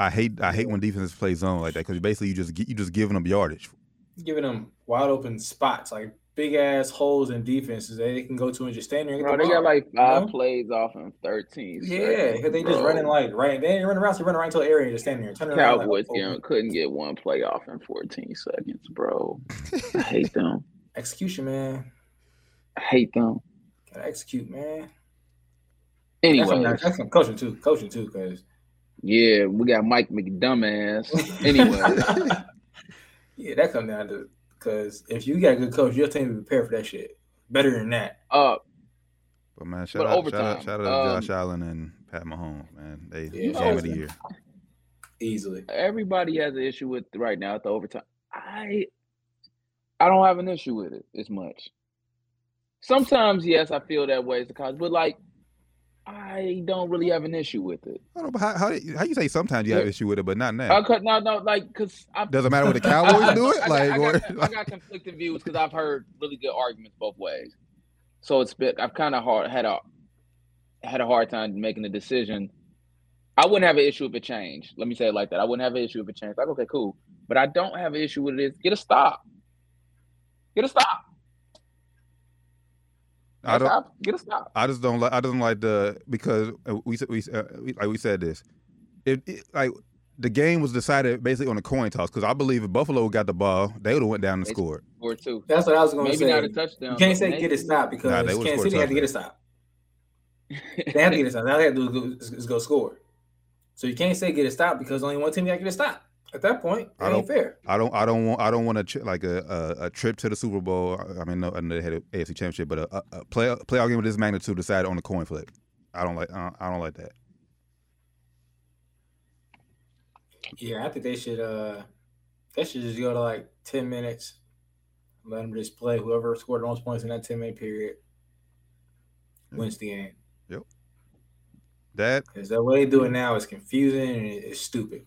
I hate I hate when defenses play zone like that because basically you just you just giving them yardage. Giving them wide open spots, like big ass holes in defenses that they can go to and just stand there and get Bro, the they got ball, like you five know? plays off in 13. Yeah, seconds, 'cause they just running like right. They ain't running around, so running right into the area and just standing there. Turning around Cowboys like, oh, couldn't get one play off in 14 seconds, bro. I hate them. execution, man. I hate them. Gotta execute, man. Anyway, That's, some, that's some coaching too. Coaching too, because yeah, we got Mike McDumbass. Anyway, yeah, that comes down to because if you got a good coach, your team will be prepared for that shit. Better than that. uh, But man, shout But out, shout out, shout out to um, Josh Allen and Pat Mahomes, man. They Yeah, game of the year. Easily. everybody has an issue with right now at the overtime. I I don't have an issue with it as much. Sometimes, yes, I feel that way as a college, but like I don't really have an issue with it. I don't know, but how, how how you say sometimes you have Yeah. issue with it, but not now. I no, no, like because I Doesn't matter what the Cowboys do it, I like I or got, I got conflicting views because I've heard really good arguments both ways. So it's been I've kind of hard had a had a hard time making a decision. I wouldn't have an issue if it changed. Let me say it like that. I wouldn't have an issue if it changed. Like okay, cool, but I don't have an issue with it. Is get a stop. Get a stop. I don't. Stop. Get a stop. I just don't like. I don't like the because uh, we said we, uh, we like we said this. It, it like the game was decided basically on a coin toss because I believe if Buffalo got the ball, they would have went down and They- scored. Or two. That's what I was gonna say. Maybe say. not a touchdown. you can't say maybe- get it stopped because Nah, they would've Kansas scored City had to get a stop. They have to get a stop. All they have to do is go, score. So you can't say get it stopped because only one team got to get a stop. At that point, I ain't don't- fair. I don't. I don't want. I don't want a tri- like a, a a trip to the Super Bowl. I mean, no, I know they had an AFC Championship, but a, a, a play playoff game of this magnitude decided on a coin flip. I don't like. I don't, I don't like that. Yeah, I think they should. uh They should just go to like ten minutes. Let them just play. Whoever scored the most points in that ten minute period wins the game. That Because the way they do it now is confusing and it's stupid.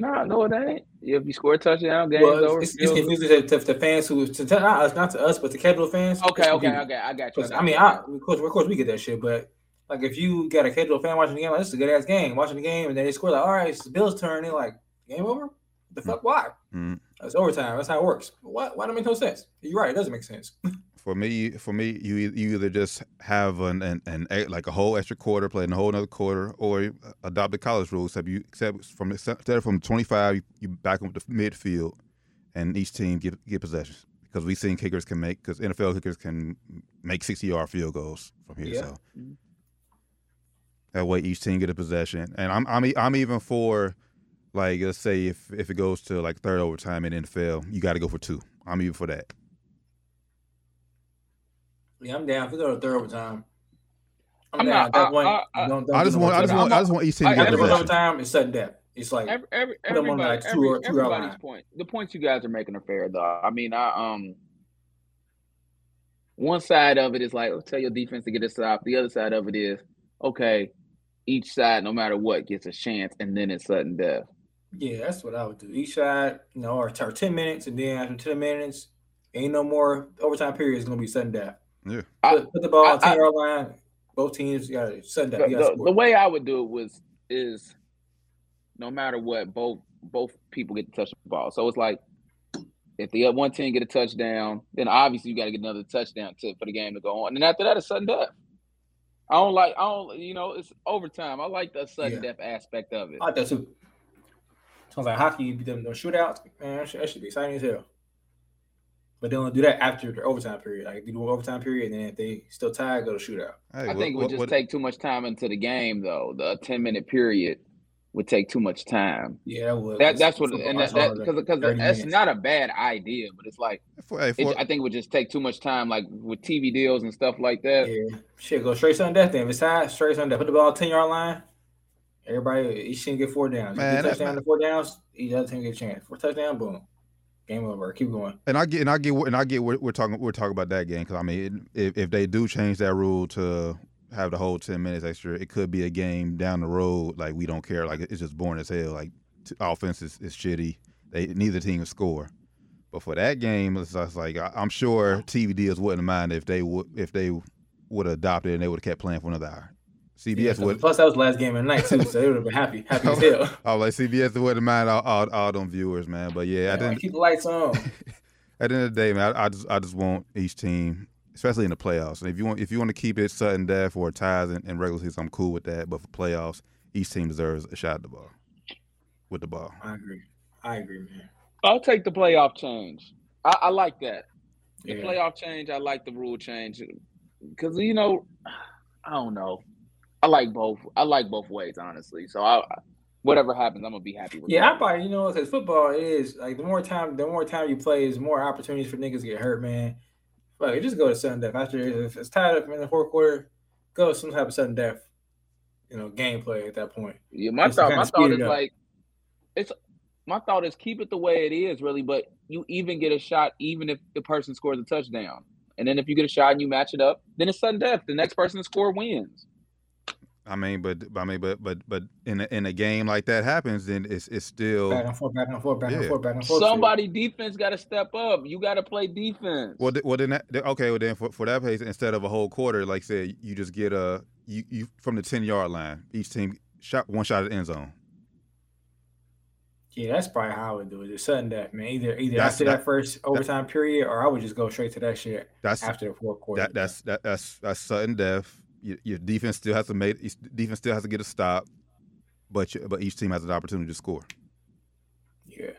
Nah, no, it ain't. If you score a touchdown, game's Well, over. it's, it's field goal. confusing to, to, to fans who to, to not us, not to us, but to Capital fans. Okay, okay, okay. I got you. I, 'Cause, got I mean, you. I of course, of course, we get that shit, but like if you got a Capital fan watching the game, like this is a good ass game, watching the game, and then they score like, all right, it's the Bills' turn. They're like, game over. What the fuck? Why? mm, That's overtime. That's how it works. What? Why don't make no sense. You're right. It doesn't make sense. for me, for me, you you either just have an an, an a- like a whole extra quarter, playing a whole another quarter, or uh, adopt the college rules. Except you except from instead of from twenty five, you, you back up the midfield, and each team get get possessions because we've seen kickers can make because NFL kickers can make sixty yard field goals from here. Yeah. So mm. that way, each team get a possession, and I'm I'm e- I'm even for like let's say if if it goes to like third overtime in NFL, you got to go for two. I'm even for that. Yeah, I'm down. If we go to third overtime, I'm, I'm down. not- At that I- point, I- I- don't, don't I just want I just want I just want each team I- to I get After a first overtime, it's sudden death. It's like Every, every, Put 'em on, like, two every, or- two yard everybody's line. point. The points you guys are making are fair, though. I mean, I um, one side of it is like, oh, tell your defense to get a stop. The other side of it is, okay, each side, no matter what, gets a chance, and then it's sudden death. Yeah, that's what I would do. Each side, you know, or, or ten minutes, and then after ten minutes, ain't no more overtime period. is gonna be sudden death. Yeah. I- Put, put the ball I- on ten yard line. Both teams got to sudden death. The, the, the way I would do it was is, no matter what, both both people get to touch the ball. So it's like, if the one team get a touchdown, then obviously you got to get another touchdown to for the game to go on. And after that, it's sudden death. I don't like. I don't. You know, it's overtime. I like the sudden Yeah. death aspect of it. I like that too. Sounds like hockey. You beat them those shootouts. Man, that should, that should be exciting as hell. But they don't do that after the overtime period. Like they do an overtime period, and then if they still tied, go to shootout. Hey, I what- think it would what- just what- take too much time into the game, though. The ten minute period would take too much time. Yeah, that would. That that's what, and that is harder because because 30 that's minutes. not a bad idea, but it's like for, hey, it, I think it would just take too much time, like with TV deals and stuff like that. Yeah, shit, go straight sudden death. Then if it's tied, straight sudden death. Put the ball ten yard line. Everybody, each team get four downs. Man, Man, that- touchdown to four downs. Each other team get a chance. Four touchdown, boom. Game over. Keep going. And I get and I get and I get we're, we're talking we're talking about that game because I mean if if they do change that rule to have the whole ten minutes extra, it could be a game down the road like we don't care like it's just boring as hell. Like t- offense is, is shitty. They neither team score. But for that game, it's like I, I'm sure TV deals wouldn't mind if they would if they would have adopted and they would have kept playing for another hour. CBS Yeah, 'cause would. Plus, that was the last game of the night too, so they would have been happy, happy as hell. I was like CBS wouldn't mind all, all, all them viewers, man. But yeah, I didn't. keep the lights on. At the end of the day, man, I, I just I just want each team, especially in the playoffs. And if you want if you want to keep it sudden death or ties in, in regular season, I'm cool with that. But for playoffs, each team deserves a shot at the ball. With the ball. I agree. I agree, man. I'll take the playoff change. I, I like that. The Yeah. playoff change. I like the rule change because you know, I don't know. I like both. I like both ways, honestly. So I, whatever happens, I'm gonna be happy with. Yeah, I it. probably you know because football is like the more time the more time you play is more opportunities for niggas to get hurt, man. You just go to sudden death after if it's tied up in the fourth quarter, go some type of sudden death, you know, gameplay at that point. Yeah, my Just thought. My thought is up. like, it's. My thought is keep it the way it is, really. But you even get a shot, even if the person scores a touchdown. And then if you get a shot and you match it up, then it's sudden death. The next person to score wins. I mean, but I mean, but but but in a, in a game like that happens, then it's it's still Back and forth, back and forth, back and forth, back and forth. Somebody defense got to step up. You got to play defense. well. th- Well, then that, okay. Well, then for, for that pace, instead of a whole quarter, like I said, you just get a you, you from the ten yard line. Each team shot one shot at the end zone. Yeah, that's probably how I would do it. It's sudden death, man. Either either That's- after that- that, first overtime period, or I would just go straight to that shit That's after the fourth quarter. that that's that, that's that's sudden death. Your, your defense still has to make defense still has to get a stop, but you, but each team has an opportunity to score. yeah.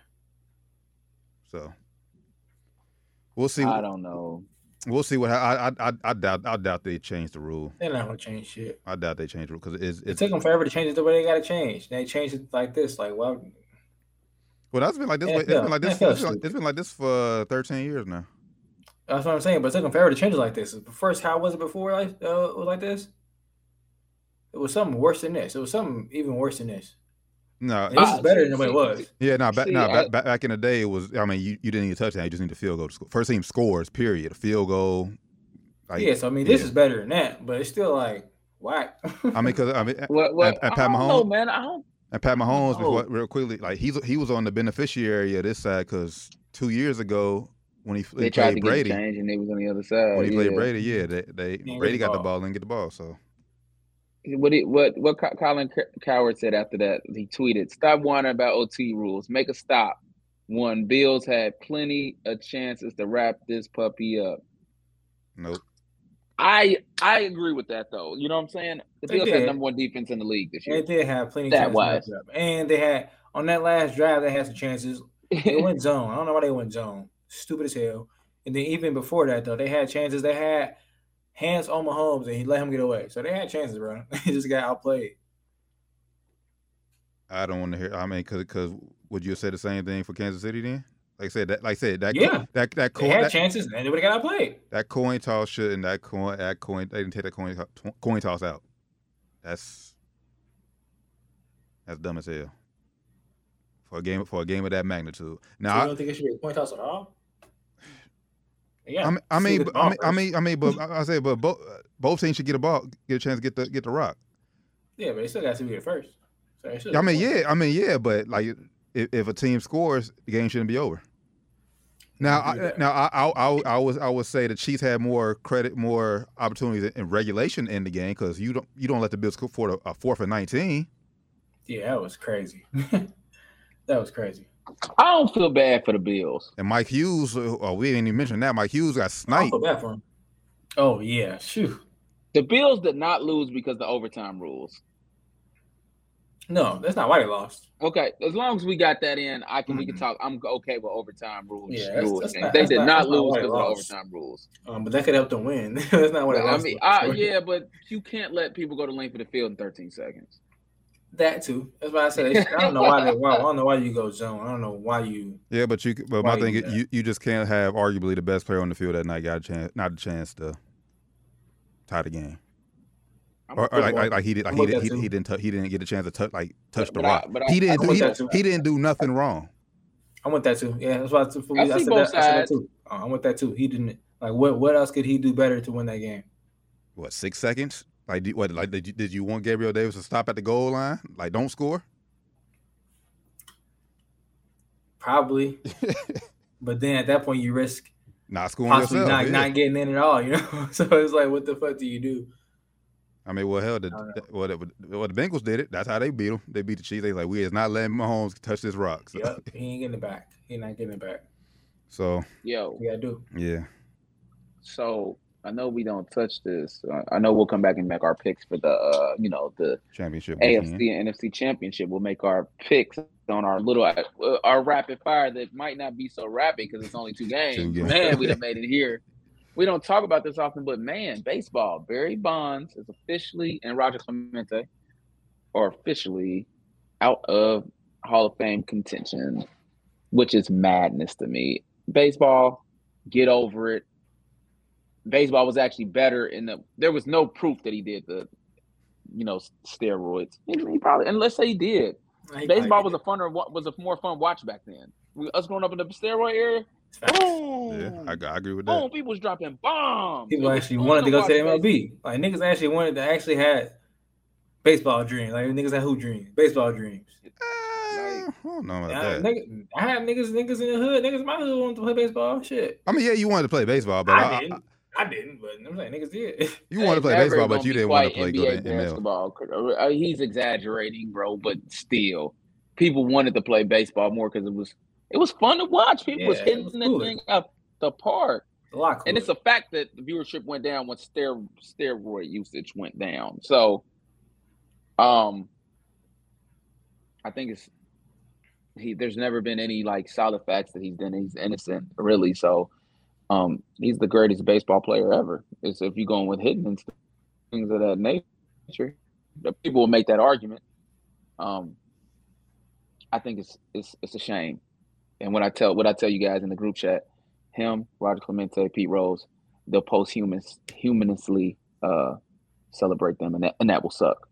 So we'll see. I don't know. We'll see what I I I, I doubt I doubt they change the rule. They're not gonna change shit. I doubt they change the rule because it's It took them forever to change it the way they got to change. They changed it like this. Like, well, well that's been like this. Yeah, way- It's been like this. yeah, It's been like, stupid. it's been like this for thirteen years now. That's what I'm saying. But it took them forever to change it like this. First, how was it before? Like, uh, it was like this. It was something worse than this. It was something even worse than this. No, And this Uh, is better see- than what it was. yeah, no, back See, no, I- back, back back in the day it was. I mean, you, you didn't need a touchdown. You just need a field goal to score. First team scores. Period. A field goal. Like, yeah, so I mean, this yeah. is better than that, but it's still like whack. I mean, because I mean, What? What? And- and I Pat don't know, Mahomes- man. I don't. And Pat Mahomes, before, real quickly, like he's he was on the beneficiary of this side because two years ago when he, They he tried to played get Brady, a change, and they was on the other side. when he played. Brady, yeah, they, they Brady the got the ball. ball and get the ball. So What? He, what? What? Colin Cowherd said after that, he tweeted, "Stop whining about OT rules. Make a stop." One, Bills had plenty of chances to wrap this puppy up. nope. I I agree with that though. You know what I'm saying? The They Bills had number one defense in the league this year. They did have plenty of That chances. to wise. up. And they had on that last drive, they had some chances. They went zone. I don't know why they went zone. Stupid as hell. And then even before that, though, they had chances. They had hands on Mahomes, and he let him get away. So they had chances, bro. He just got outplayed. I don't want to hear. I mean, because because would you say the same thing for Kansas City then? Like I said, that like I said that Yeah. that that They coin had that, chances, and they would have got outplayed. that coin toss shouldn't that coin that coin they didn't take that coin coin toss out. That's that's dumb as hell for a game for a game of that magnitude. So Now you I, don't think it should be a point toss at all? Yeah. I mean, I mean, I mean, I mean, I mean, but I say, but both both teams should get a ball, get a chance to get the get the rock. yeah, but they still got to be the first. So I mean, yeah, I mean, yeah, but like if, if a team scores, the game shouldn't be over. Now, I I, now I, I, I, I was I would say the Chiefs had more credit, more opportunities in regulation in the game because you don't you don't let the Bills score for a fourth and nineteen. Yeah, that was crazy. that was crazy. I don't feel bad for the Bills. And Mike Hughes, oh, we didn't even mention that. Mike Hughes got I sniped. feel bad for him. Oh yeah, shoot. The Bills did not lose because of the overtime rules. No, that's not why they lost. Okay, as long as we got that in, I can we can talk. I'm okay with overtime rules. Yeah, that's- rules that's not- they did not- not, lose because of the overtime rules. Um, but that could help them win. that's not what they I mean, for. I, yeah, but you can't let people go to length of the field in 13 seconds. That too. That's why I said I don't know why they. Why, I don't know why you go zone. I don't know why you. Yeah, but you but Why my thing you is you, you just can't have arguably the best player on the field that night got a chance not a chance to tie the game. Or, or like, like like he did like he did, he, he, didn't, tou- he didn't get a chance to touch like touch the but I- rock. but I- he didn't I'm do with he, that too. he didn't do nothing wrong. I want that too. Yeah, that's why I, took- I I, said both that, I said that sides. too. Uh, I want that too. He didn't like what what else could he do better to win that game? What six seconds? Like, do- what? Like, did you, did you want Gabriel Davis to stop at the goal line? Like, don't score? Probably. but then at that point you risk Not scoring possibly yourself. not, yeah. not getting in at all, you know? so it's like what the fuck do you do? I mean, well, hell, the, uh, I well, the, well, the Bengals did it. That's how they beat them. They beat the Chiefs. They like, we is not letting Mahomes touch this rock. So, Yep. He ain't getting it back. He not getting it back. so Yo, yeah, you gotta do. yeah. so I know we don't touch this. I know we'll come back and make our picks for the, uh, you know, the Championship. AFC weekend. and NFC championship. We'll make our picks on our little uh, our rapid fire that might not be so rapid because it's only two games. Man, we've made it here. We don't talk about this often, but man, baseball. Barry Bonds is officially and Roger Clemens are officially out of Hall of Fame contention, which is madness to me. Baseball, get over it. Baseball was actually better in the. There was no proof that he did the, you know, steroids. He, he probably, and let's say he did. He Baseball probably was a funner, wa- was a more fun watch back then. Us growing up in the steroid era, did. Boom, Yeah, I, I agree with that. boom, people was dropping bombs. People It was actually wanted to go to watch MLB. Like niggas actually wanted to actually had baseball dreams. Like niggas had who dreams? Baseball dreams. Eh, I don't know about Yeah, that. nigga, I had niggas, niggas in the hood, niggas in my hood wanted to play baseball. Shit, I mean, yeah, you wanted to play baseball, but I, I, I, didn't. But I'm saying niggas did. you wanted to play baseball, but you didn't want to play go to NBA ML. basketball. Uh, He's exaggerating, bro, but still, people wanted to play baseball more because it was it was fun to watch. People was Yeah, it hitting was the cool. thing up the park. a lot. And it's a fact that the viewership went down when ster- steroid usage went down. So, um, I think it's he. There's never been any like solid facts that he's done. He's innocent, really. So, um, he's the greatest baseball player ever. It's if you're going with hitting and things of that nature, the people will make that argument. Um, I think it's it's it's a shame. And when I tell what I tell you guys in the group chat, him, Roger Clemens, Pete Rose, they'll posthumus humanously uh celebrate them and that and that will suck.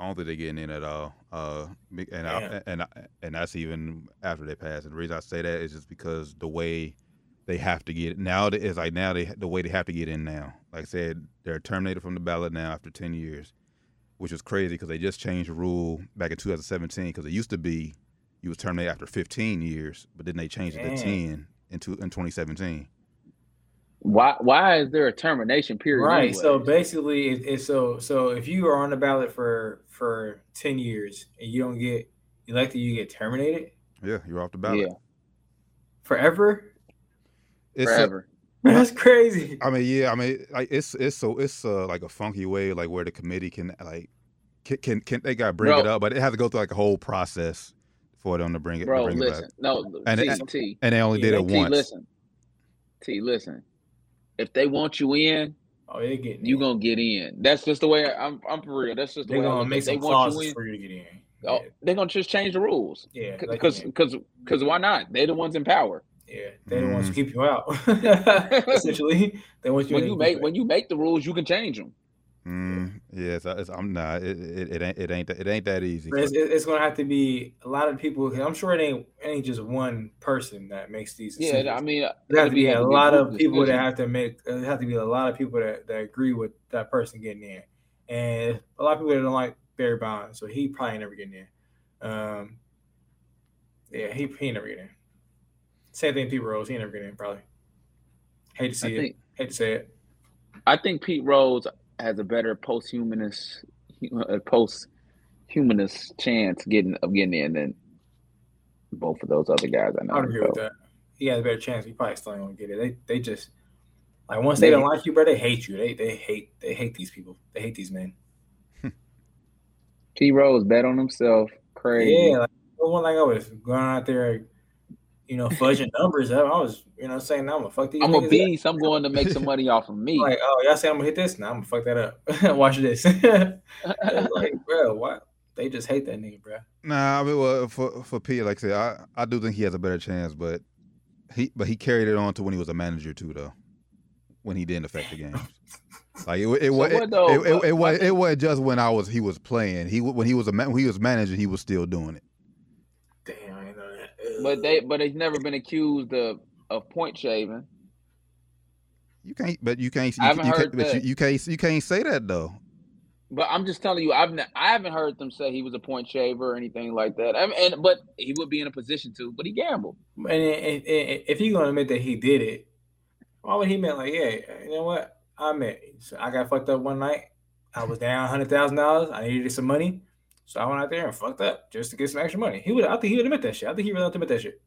I don't think they're getting in at all. Uh, and I, and I, and that's even after they pass. And the reason I say that is just because the way they have to get it now It's like now they the way they have to get in now. Like I said, they're terminated from the ballot now after ten years, which is crazy because they just changed the rule back in 2017. Because it used to be you was terminated after 15 years, but then they changed it to Damn. 10 into in 2017. Why why is there a termination period? right. So basically, it, it's so so if you are on the ballot for for ten years and you don't get elected, you get terminated Yeah, you're off the ballot. yeah, forever. It's a- forever. That's crazy. I mean, yeah, I mean, like it's it's so it's uh, like a funky way, like where the committee can like can can, can they got to bring it up, but it has to go through like a whole process for them to bring it. to Bro, bring it listen. back. No, And T, it- T, And they only Yeah, did it T, once. listen. T, listen. If they want you in, Oh, they getting you in. gonna get in. That's just the way I, I'm. I'm for real. That's just the They're way gonna look make. They some want you clauses in. for you to get in. Oh, they're gonna just change the rules. Yeah, Because because because why not? They're the ones in power. Yeah, they the ones who Mm. keep you out. Essentially, they want you. When to you make when you make the rules, you can change them. Mm, yeah, it's, it's, I'm not. It, it, it ain't it ain't that, it ain't that easy. It's, it's gonna have to be a lot of people. I'm sure it ain't it ain't just one person that makes these. Yeah, decisions. I mean, There have to be have a to lot group of people that have to make. It have to be a lot of people that, that agree with that person getting in, and a lot of people that don't like Barry Bonds, so he probably never getting in. Um, yeah, he he ain't never getting in. Same thing, Pete Rose, he ain't never getting in. Probably. Hate to I see it. think Hate to say it. I think Pete Rose has a better post-humanist, uh, post-humanist chance getting of getting in than both of those other guys I know. I agree So, with that. He has a better chance. He probably still ain't gonna get it. They they just like once they Maybe. don't like you, bro, they hate you. They they hate they hate these people. They hate these men. Pete Rose bet on himself. Crazy. Yeah, like one like I was going out there, you know, fudging numbers up. I was, you know, saying I'm gonna fuck these. I'm a niggas up. beast. I'm going to make some money off of me. Like, oh, y'all say I'm gonna hit this? Now I'm gonna fuck that up. Watch this. Like, bro, what? They just hate that nigga, bro. Nah, I mean, well, for for P, like I said, I, I do think he has a better chance, but he but he carried it on to when he was a manager too, though. When he didn't affect the games, like it, it, was what it, though? it, it, What- it, was it wasn't just when I was he was playing. He when he was a ma- when he was manager, he was still doing it. Damn, ain't know that. But they but he's never been accused of of point shaving. You can't, but you can't. You, I haven't you heard can't, but you, that. you can't. You can't say that though. But I'm just telling you, I've ne- I haven't heard them say he was a point shaver or anything like that. I mean, and but he would be in a position to, but he gambled. And, and- and if he's gonna admit that he did it, why would he admit like, yeah, you know what? I admit, so I got fucked up one night. I was down hundred thousand dollars. I needed some money, so I went out there and fucked up just to get some extra money. He would, I think he would admit that shit. I think he really would admit that shit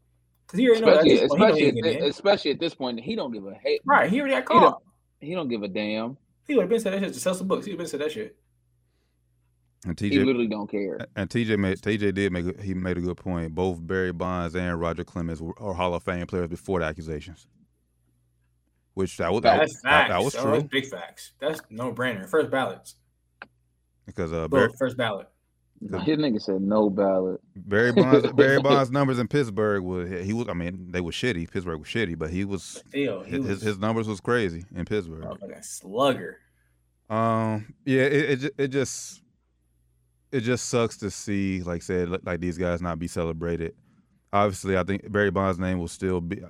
because he already know Especially, point, he know he especially, ain't at getting especially at this point, he don't give a hate. right. He already got He caught. don't, he don't give a damn. He would have been said that shit to sell some books. He would have been said that shit. And He TJ literally don't care. and TJ made TJ did make a, he made a good point. Both Barry Bonds and Roger Clemens were, are Hall of Fame players before the accusations, which that was that, That's that, facts. that was Oh, true That's big facts. That's no brainer. First ballots. because uh, Barry, first ballot. His nigga said no ballot. Barry Bonds Barry Bonds numbers in Pittsburgh was he was I mean they were shitty. Pittsburgh was shitty, but he was Still, he his, was his his numbers was crazy in Pittsburgh. motherfucking slugger. Um, yeah, it it, it just it just sucks to see, like said, li- like these guys not be celebrated. Obviously, I think Barry Bonds' name will still be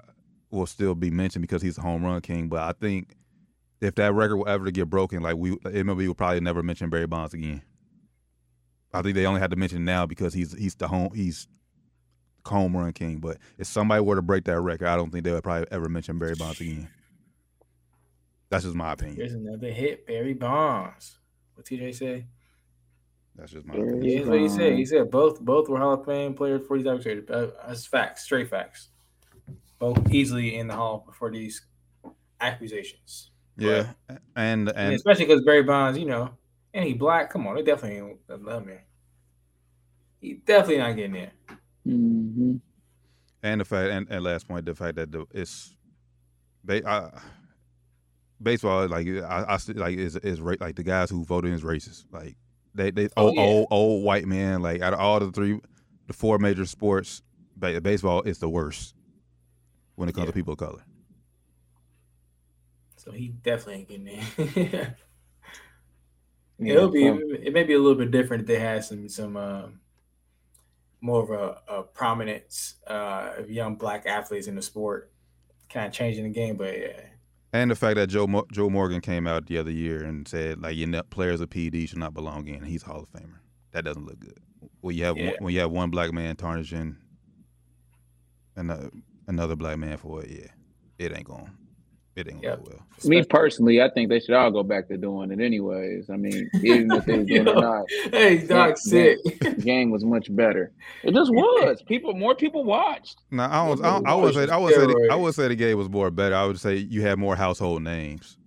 will still be mentioned because he's a home run king. But I think if that record will ever get broken, like we MLB will probably never mention Barry Bonds again. I think they only had to mention it now because he's he's the home he's home run king. But if somebody were to break that record, I don't think they would probably ever mention Barry Bonds again. That's just my opinion. Here's another hit, Barry Bonds. What TJ say? That's just my Barry opinion. Yeah, that's what he said. He said both both were Hall of Fame players before these accusations. Uh, that's facts, straight facts. Both easily in the Hall before these accusations. Yeah, and And, and especially because Barry Bonds, you know, and he black. Come on, they definitely ain't love me. He definitely not getting in. hmm and the fact and, and last point, the fact that the it's ba- I, baseball like I, I see- like is is ra- like the guys who voted is racist. Like they they Oh, old, yeah. old old white men. Like out of all the three, the four major sports, baseball is the worst when it comes Yeah. to people of color. So he definitely ain't getting in. Yeah, It'll be some- it may be a little bit different if they had some some um, more of a, a prominence uh, of young black athletes in the sport, kind of changing the game. But yeah, And the fact that Joe Mo- Joe Morgan came out the other year and said like your net players of PD should not belong in. He's Hall of Famer. That doesn't look good. When you have Yeah. one, when you have one black man tarnishing another another black man for it, yeah, it ain't going. It ain't Yep. going well. Me personally, I think they should all go back to doing it anyways. I mean, even if they was doing it or not, hey, Doc, sick. the game was much better. It just was. People, more people watched. No, I was. I, I would say. I would say. The, I would say the game was more better. I would say you had more household names.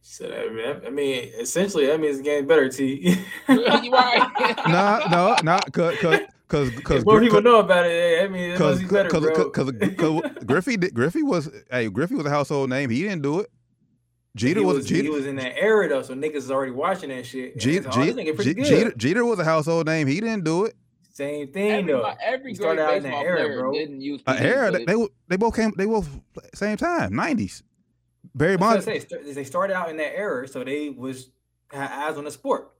So that, I mean, essentially, that means the game's better. T. right. No, no, not cause cause cause because More people know about it. I mean, it must be because Griffey did- Griffey was hey Griffey was a household name. He didn't do it. Jeter was, was, Jeter. he was in that era though, so niggas is already watching that shit. Jeter, it's like, oh, this nigga pretty Jeter. Jeter, Jeter was a household name. He didn't do it. Same thing Every, though. every He great started out in that era, bro. didn't use Uh, era, they, they were- they both came. They both same time, nineties. Barry That's what I Bonds. say. They started out in that era, so they was had eyes on the sport,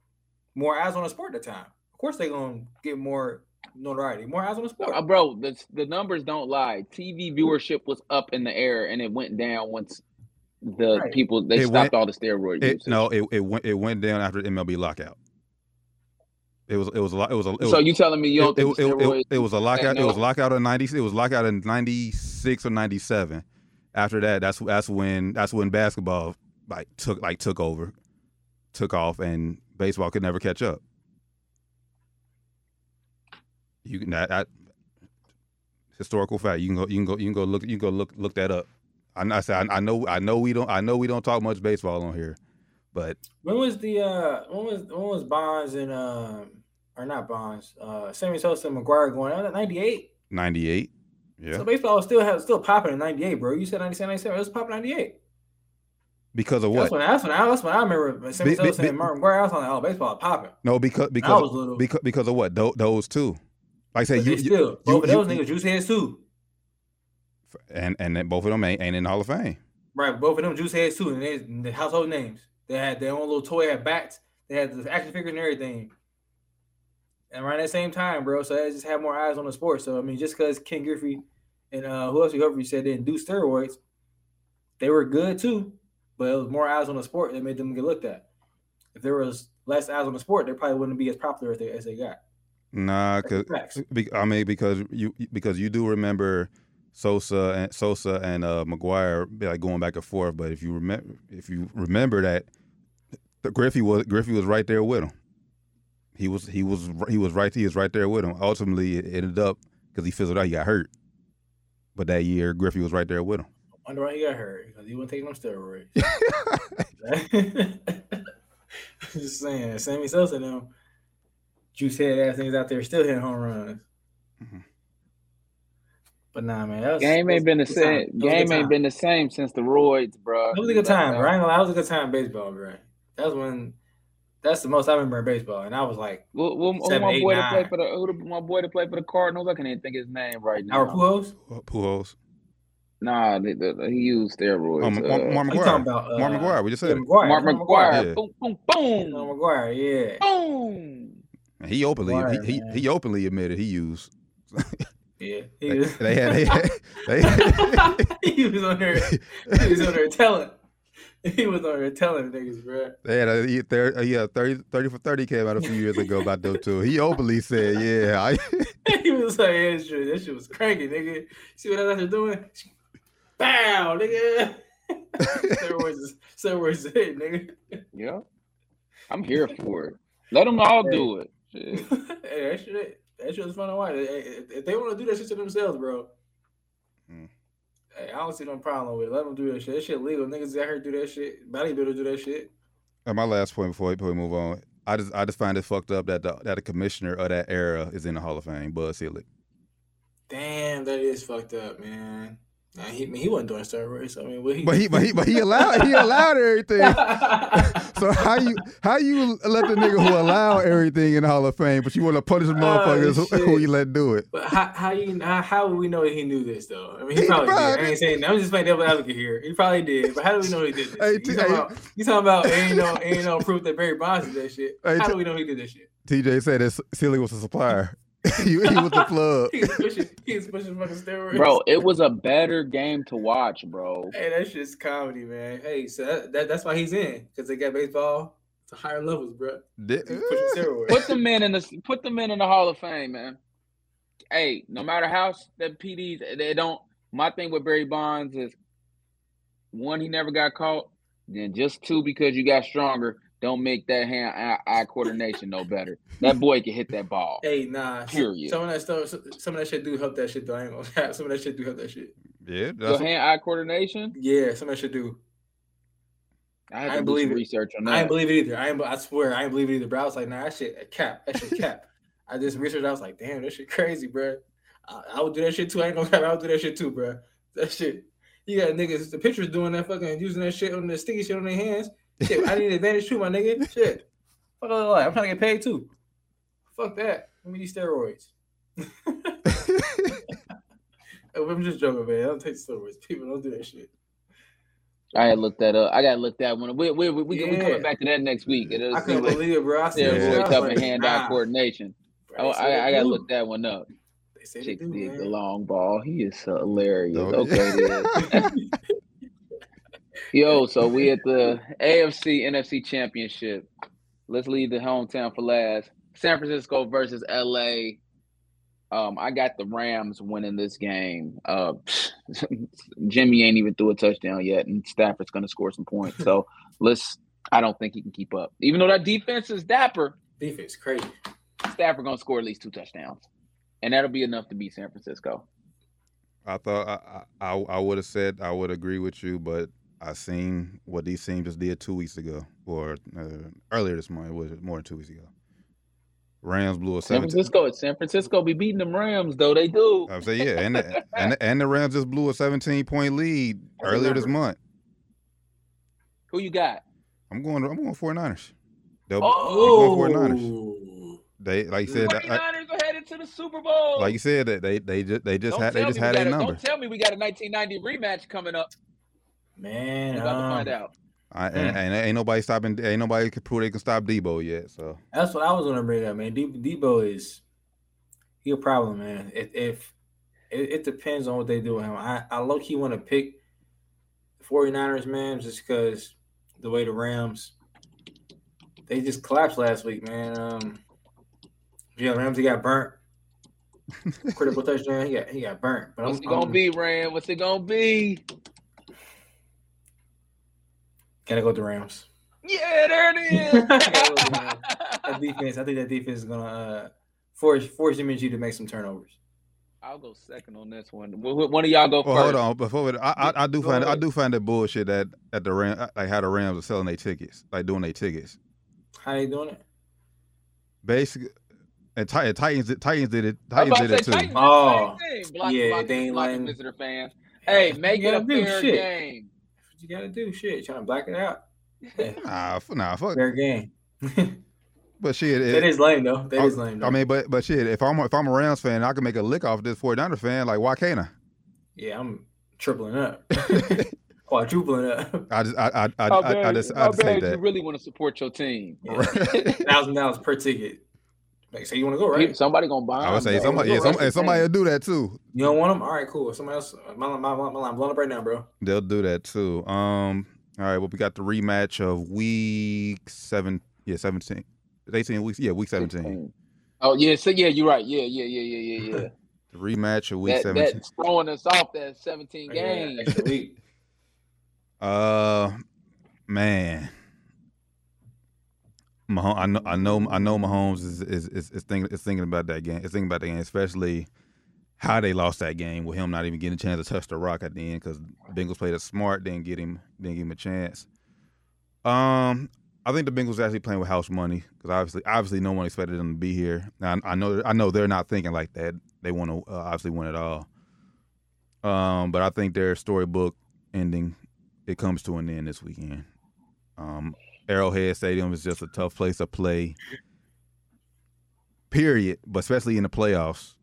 more eyes on the sport at the time. Of course, they gonna get more notoriety, more eyes on the sport. Uh, bro, the, the numbers don't lie. TV viewership was up in the air and it went down once the Right. people they It stopped went- all the steroid It, usage. no, it, it went it went down after the MLB lockout. It was it was a lot. It was a. It was, so you telling me you don't it, think it, it, it, it was a lockout. It was lockout in ninety. It was lockout in ninety six or ninety seven. After that, that's that's when that's when basketball like took like took over, took off, and baseball could never catch up. You can that, that historical fact. You can go. You can go. You can go look. You can go look look that up. I, I said I, I know. I know we don't. I know we don't talk much baseball on here, but when was the uh when was when was Bonds and um or not Bonds uh Sammy Sosa and McGwire going out at ninety eight? ninety eight. Yeah, So baseball was still have still popping in ninety eight, bro. You said 97, 97, it was popping ninety eight. because of That's what? when that's when I that's when I remember Sammy Be- Sosa be- and Martin McGwire. I was like, oh, baseball popping. No, because I because was little. because because of what? Tho- those two. Like I said, But you, they you- still both of you- those you- niggas juice heads too. and and then both of them ain't, ain't in the Hall of Fame. Right, both of them juice heads too, and they the household names. They had their own little toy, had bats, they had the action figures and everything. and around that same time, bro. So I just have more eyes on the sport. So I mean, just because Ken Griffey and uh, who else you whoever you said didn't do steroids, they were good too. But it was more eyes on the sport that made them get looked at. If there was less eyes on the sport, they probably wouldn't be as popular as they as they got. Nah, cause I mean because you because you do remember Sosa and Sosa and uh, McGwire like going back and forth. But if you remember if you remember that the Griffey was Griffey was right there with him. He was he was he was right he was right there with him. Ultimately, it ended up because he fizzled out. He got hurt. But that year, Griffey was right there with him. I Wonder why he got hurt because he wasn't taking them steroids. Just saying, Sammy Sosa them juice head ass niggas out there still hitting home runs. Mhm. But nah, man, that was, Game ain't been the that was a good same. time. That was a Game ain't time. been the same since the roids, bro. That was a good time, bro. I ain't gonna lie, that was a good time in baseball, bro. That's when that's the most I remember in baseball, and I was like, Well, well, who Seven, my eight, boy to play for the who the, my boy to play for the Cardinals? I can't even think his name right now. our Pujols. Pujols. Nah, the, the, he used steroids. Oh, uh, Mark, Mark You talking McGwire. about uh, Mark McGwire. We just said it. McGwire, Mark Mark McGwire. Yeah. Boom, boom, Mark McGwire, yeah, boom. And He openly McGwire, he, he he openly admitted he used. yeah. He They, was, they had they had, they, he was on there. He was on there telling. He was on there telling niggas, bro. They had a he, thir- he had 30, 30 for 30 came out a few years ago about those two. He openly said, yeah, I, he was like, yeah, it's true. That shit was cranky, nigga. See what I was doing? Bow, nigga. steroids is steroids is it, nigga. Yeah, I'm here for it. Let them all do it. Shit. hey, that shit, that shit was fun to watch. Hey, If if they want to do that shit to themselves, bro. Mm. Hey, I don't see no problem with it. Let them do that shit. That shit legal. Niggas out here do that shit. Bodybuilders do that shit. and my last point before we, move on, I just I just find it fucked up that the, that the commissioner of that era is in the Hall of Fame, Bud Selig. Damn, that is fucked up, man. Nah, he I mean, he wasn't doing steroids. I mean, what he? But he but he but he allowed he allowed everything. So how you how you let the nigga who allowed everything in the Hall of Fame, but you want to punish the oh, motherfuckers who, who you let do it? But how how you how, how would we know he knew this though? I mean, he He probably did. probably- I ain't saying that. I'm just playing devil advocate here. He probably did, but how do we know he did this? Hey? T- you, talking hey. about, you talking about ain't no ain't no proof that Barry Bonds did that shit? Hey, how T- do we know he did this shit? TJ said that Selig was a supplier. He, he was the plug. He was pushing he was pushing fucking steroids, Bro, it was a better game to watch, bro. Hey, that's just comedy, man. Hey, so that, that that's why he's in because they got baseball to higher levels, bro. Di- He's pushing eh. steroids. Put the men in the put the men in the Hall of Fame, man. Hey, no matter how the that PDs they don't. My thing with Barry Bonds is one, he never got caught. Then just two, because you got stronger, don't make that hand eye, eye coordination no better. That boy can hit that ball. Hey, nah. Period. Some of that stuff, some of that shit do help that shit though. I ain't gonna lie. Some of that shit do help that shit. Yeah, Your that's hand eye coordination. Yeah, some of that shit do. I had I to believe some it. research on I that. ain't believe it either. I ain't, I swear, I ain't believe it either. Bro, I was like, nah, that shit a cap. That shit cap. I did some research. I was like, damn, that shit crazy, bro. I, I would do that shit too. I ain't gonna cap. I would do that shit too, bro. That shit. You got niggas, the pictures doing that fucking using that shit on the sticky shit on their hands. Shit, I need advantage too, my nigga. Shit. Fuck all that. I'm trying to get paid too. Fuck that. Give me these steroids. I'm just joking, man. I don't take steroids. People don't do that shit. I had looked that up. I gotta look that one. We we we, we, we coming back to that next week. It'll I see couldn't what believe it, bro. I said, steroids I was up like, hand-eye nah. coordination. Bro, Oh, they I, I gotta look that one up. They say they Chick do, the man. long ball. He is hilarious. Okay, then. Yo, so we at the AFC NFC Championship. Let's leave the hometown for last. San Francisco versus LA. Um, I got the Rams winning this game. Uh, Jimmy ain't even threw a touchdown yet, and Stafford's gonna score some points. So let's. I don't think he can keep up. Even though that defense is dapper, Defense crazy. Stafford gonna score at least two touchdowns, and that'll be enough to beat San Francisco. I thought I I, I, I would have said I would agree with you, but I seen what these teams just did two weeks ago or uh, earlier this month. Was more than two weeks ago? Rams blew a San. Francisco, San Francisco be beating them Rams though. They do. I say yeah, and the, and the, and the Rams just blew a seventeen point lead earlier this month. Who you got? I'm going. I'm going 49ers. They'll, Oh. I'm going 49ers. They like you said. I- 49ers are headed to the Super Bowl. like you said that they they just they just Don't had they just had a- number. Don't tell me we got a 1990 rematch coming up. Man, We're about to um, find out. I, and, and ain't nobody stopping. Ain't nobody can prove they can stop Deebo yet. So That's what I was gonna bring up, man. De- Deebo is he a problem, man. If, if it, it depends on what they do with him. I, I low key want to pick 49ers, man, just because the way the Rams they just collapsed last week, man. Um yeah, Ramsey got burnt. Critical touchdown. He got he got burnt. But What's I'm, it gonna I'm- be, Rand? What's it gonna be? Gotta go with the Rams. Yeah, there it is. that defense, I think that defense is gonna uh, force force Jimmy G to make some turnovers. I'll go second on this one. Wh- wh- One of y'all go well, first. hold on. Before we, I, I, I do Go find I do find that bullshit that at the Ram like how the Rams are selling their tickets, like doing their tickets. How they doing it? Basically, and, Ti- and Titans Titans did it. I Titans did it too. Titans Oh, same thing. Block, yeah, they ain't block letting- visitor fans. Hey, make You it a gotta fair shit. game. What you gotta do? Shit, trying to black it out. Nah, f- nah, fuck. Fair game. But shit, it, is lame though. That I, is lame though. I mean, but but shit, if I'm if I'm a Rams fan, I can make a lick off this 49er fan. Like, why can't I? yeah, I'm tripling up, quadrupling up. I just I I I, I, I just I how just hate bad you really want to support your team? Thousand dollars per ticket. Like, say you want to go, right? Somebody gonna buy I would say somebody, yeah, It's some, wrestling and somebody will do that too. You don't want them? All right, cool. Somebody else. My, my, my, my line blown up right now, bro. They'll do that too. Um, all right. Well, we got the rematch of week seven. Yeah, seventeen. Eighteen weeks. Yeah, week seventeen. Oh yeah, so yeah, you're right. Yeah, yeah, yeah, yeah, yeah, yeah. The rematch of week that, seventeen. that's throwing us off that 17 Yeah, games. extra week. Uh, man. I know, I know, I know. Mahomes is is, is is thinking is thinking about that game. Is thinking about that game, especially how they lost that game with him not even getting a chance to touch the rock at the end because Bengals played it smart, didn't get him, didn't give him a chance. Um, I think the Bengals actually playing with house money because obviously, obviously, no one expected them to be here. Now, I, I know, I know they're not thinking like that. They want to uh, obviously win it all. Um, but I think their storybook ending it comes to an end this weekend. Um, Arrowhead Stadium is just a tough place to play. Period, but especially in the playoffs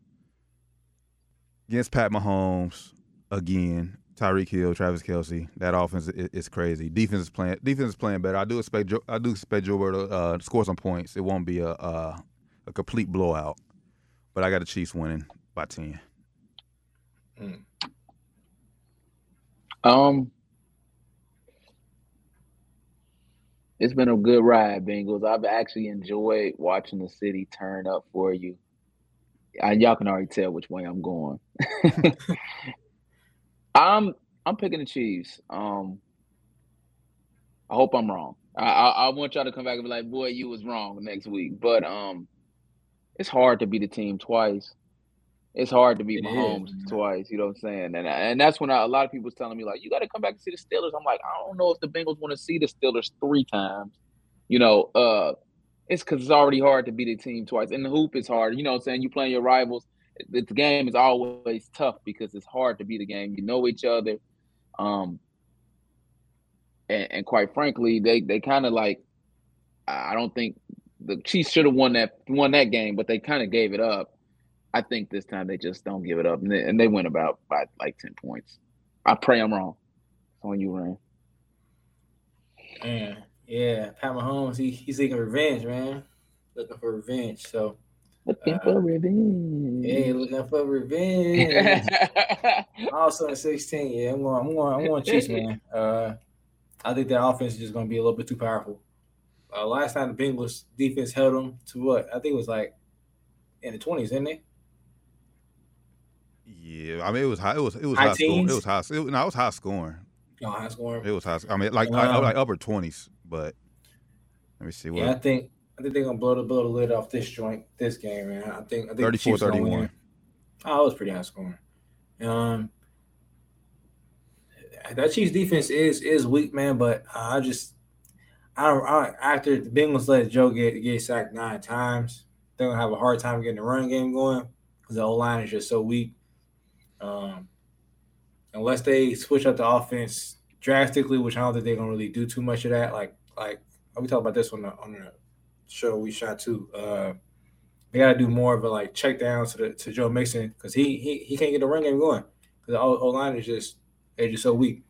against Pat Mahomes again. Tyreek Hill, Travis Kelce, that offense is, is crazy. Defense is playing. Defense is playing better. I do expect. I do expect Joe Burrow to uh, score some points. It won't be a, a a complete blowout, but I got the Chiefs winning by ten. Um, it's been a good ride, Bengals. I've actually enjoyed watching the city turn up for you. And y'all can already tell which way I'm going. I'm I'm picking the Chiefs. Um, I hope I'm wrong. I, I I want y'all to come back and be like, "Boy, you was wrong" next week. But um, it's hard to beat the team twice. It's hard to beat It is, Mahomes man. twice. You know what I'm saying? And and that's when I, a lot of people was telling me like, "You got to come back and see the Steelers." I'm like, I don't know if the Bengals want to see the Steelers three times. You know, uh, it's because it's already hard to beat a team twice. And the hoop is hard. You know what I'm saying? You playing your rivals. The, game is always tough because it's hard to beat the game. You know each other. Um, and, and quite frankly, they they kind of like I I don't think the Chiefs should have won that won that game, but they kind of gave it up. I think this time they just don't give it up, and they, and they win about by like ten points. I pray I'm wrong. It's on you, Ryan. Man, yeah, Pat Mahomes, he, he's seeking revenge, man. Looking for revenge. So, Looking Uh, for revenge. yeah, looking for revenge. also in 16, yeah, I'm going, I'm going, I'm going Chiefs, man. Uh, I think that offense is just going to be a little bit too powerful. Uh, last time the Bengals defense held them to what? I think it was like in the 20s, didn't they? Yeah, I mean it was high. It was it was High high scoring. It was high. It, no, it was high scoring. No, high scoring. It was high. I mean, like Wow. like, like upper twenties, but let me see what Yeah, I think I think they're gonna blow the blow the lid off this joint this game, man. I think I think the 34 Chiefs gonna 31. win. Oh, it was pretty high scoring. Um, that Chiefs defense is is weak, man. But I just I don't I, after the Bengals let Joe get get sacked nine times, they're gonna have a hard time getting the run game going because the O line is just so weak. Um, unless they switch up the offense drastically, which I don't think they're gonna really do too much of that. Like like we talked about this on the on the show we shot too. Uh, they got to do more of a like check down to the to Joe Mixon because he he he can't get the run game going because the O line is just they're just so weak.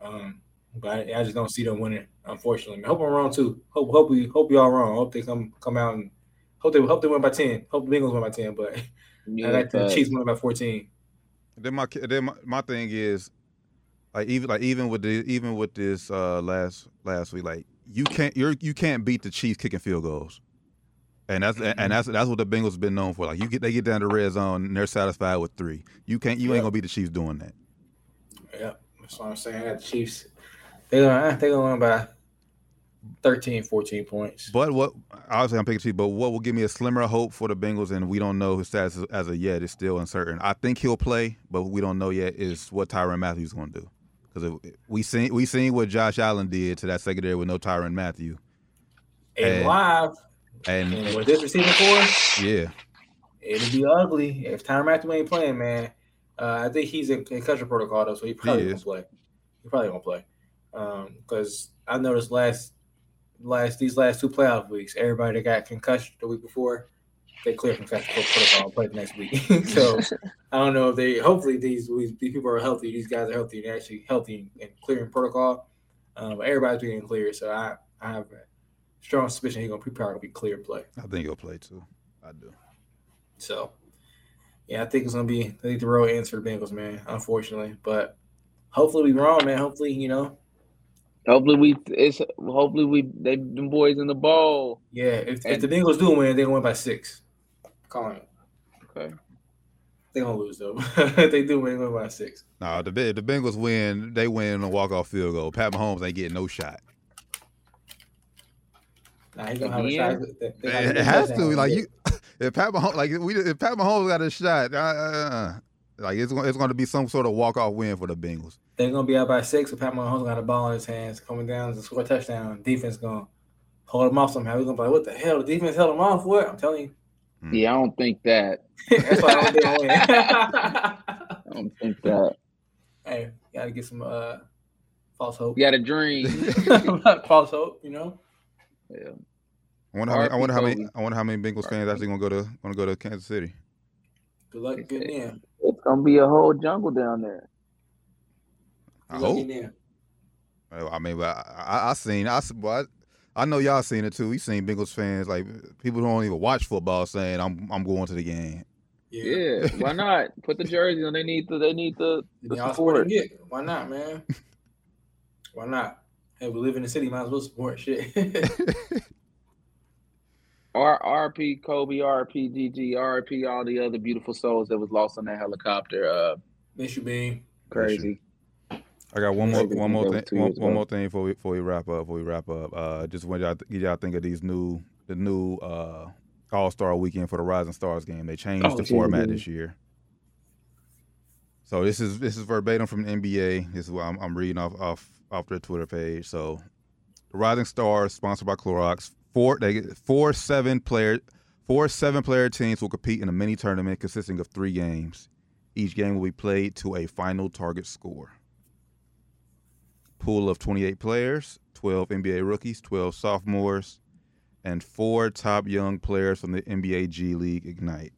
Um, but I, I just don't see them winning. Unfortunately, I hope I'm wrong too. Hope hope we hope y'all wrong. Hope they come come out and hope they hope they win by ten. Hope the Bengals win by ten, but Yeah, I like the. Chiefs win by fourteen. Then my then my, my thing is like even like even with the even with this uh last last week like you can't you're you can't beat the Chiefs kicking field goals. And that's and that's that's what the Bengals have been known for. Like you get they get down to red zone and they're satisfied with three. You can't you Yeah. ain't gonna beat the Chiefs doing that. Yeah, that's what I'm saying. I got the Chiefs. They're gonna they're gonna win by 13, 14 points. But what obviously I'm picking Chiefs, but what will give me a slimmer hope for the Bengals, and we don't know his status as of yet. It's still uncertain. I think he'll play, but we don't know yet is what Tyrann Mathieu's going to do. Because we seen we seen what Josh Allen did to that secondary with no Tyrann Mathieu, And And- live, and and with this receiving core, yeah, it'll be ugly if Tyrann Mathieu ain't playing, man. Uh, I think he's in concussion protocol though, so he probably He won't play. He probably won't play. Because I noticed last last these last two playoff weeks, everybody that got concussion the week before, they cleared concussion protocol and played the next week. so I don't know if they. Hopefully these these people are healthy. These guys are healthy and actually healthy and clearing protocol. Um, everybody's being cleared, so I I have a strong suspicion he's gonna be probably gonna be clear play. I think he'll play too. I do. So, yeah, I think it's gonna be I think the real answer for the Bengals, man. Unfortunately, but hopefully we wrong, man. Hopefully, you know, Hopefully we it's hopefully we they them boys in the ball. yeah. If, if the Bengals do win, they're gonna win by six. Calling it. Okay. They're gonna lose though. if they do win, they win by six. No, the Be- the Bengals win. They win on a walk off field goal. Pat Mahomes ain't getting no shot. Nah, he's gonna have a shot. They- they It, has to. touchdown. Like you, if Pat Mahomes, like we, if Pat Mahomes got a shot, uh, uh, uh, like it's going, it's going to be some sort of walk off win for the Bengals. they're gonna be out by six. If Pat Mahomes got a ball in his hands, coming down to score a touchdown, defense gonna hold him off somehow. We're gonna be like, what the hell? The defense held him off. What? I'm telling you. Yeah, I don't think that. That's why I don't think they'll win. I don't think that. hey, gotta get some uh false hope. You got a dream. false hope, you know. yeah. I wonder how many, I wonder how many I wonder how many Bengals fans actually going to go to going to go to Kansas City. Good luck good in. It's gonna be a whole jungle down there. I hope. I mean, but I, I, I seen I, s- but I, I know y'all seen it too. We seen Bengals fans like people who don't even watch football saying I'm I'm going to the game. Yeah. Why not? Put the jersey on. They need the they need the, the support support. get. Why not, man? Why not? Hey, we live in the city, might as well support shit. R RP Kobe, RP GG, RP all the other beautiful souls that was lost on that helicopter. Uh Miss you, Bean. crazy. I got one more Maybe one more thing one, one more thing before we before we wrap up before we wrap up. Uh, just want y'all to get y'all think of these new the new uh All Star Weekend for the Rising Stars game. They changed Oh, the yeah, format yeah. this year. So this is this is verbatim from the NBA. This is what I'm, I'm reading off off off their Twitter page. So the Rising Stars, sponsored by Clorox, four they get four seven player four seven player teams will compete in a mini tournament consisting of three games. Each game will be played to a final target score. Pool of 28 players, 12 NBA rookies, 12 sophomores, and four top young players from the NBA G League Ignite.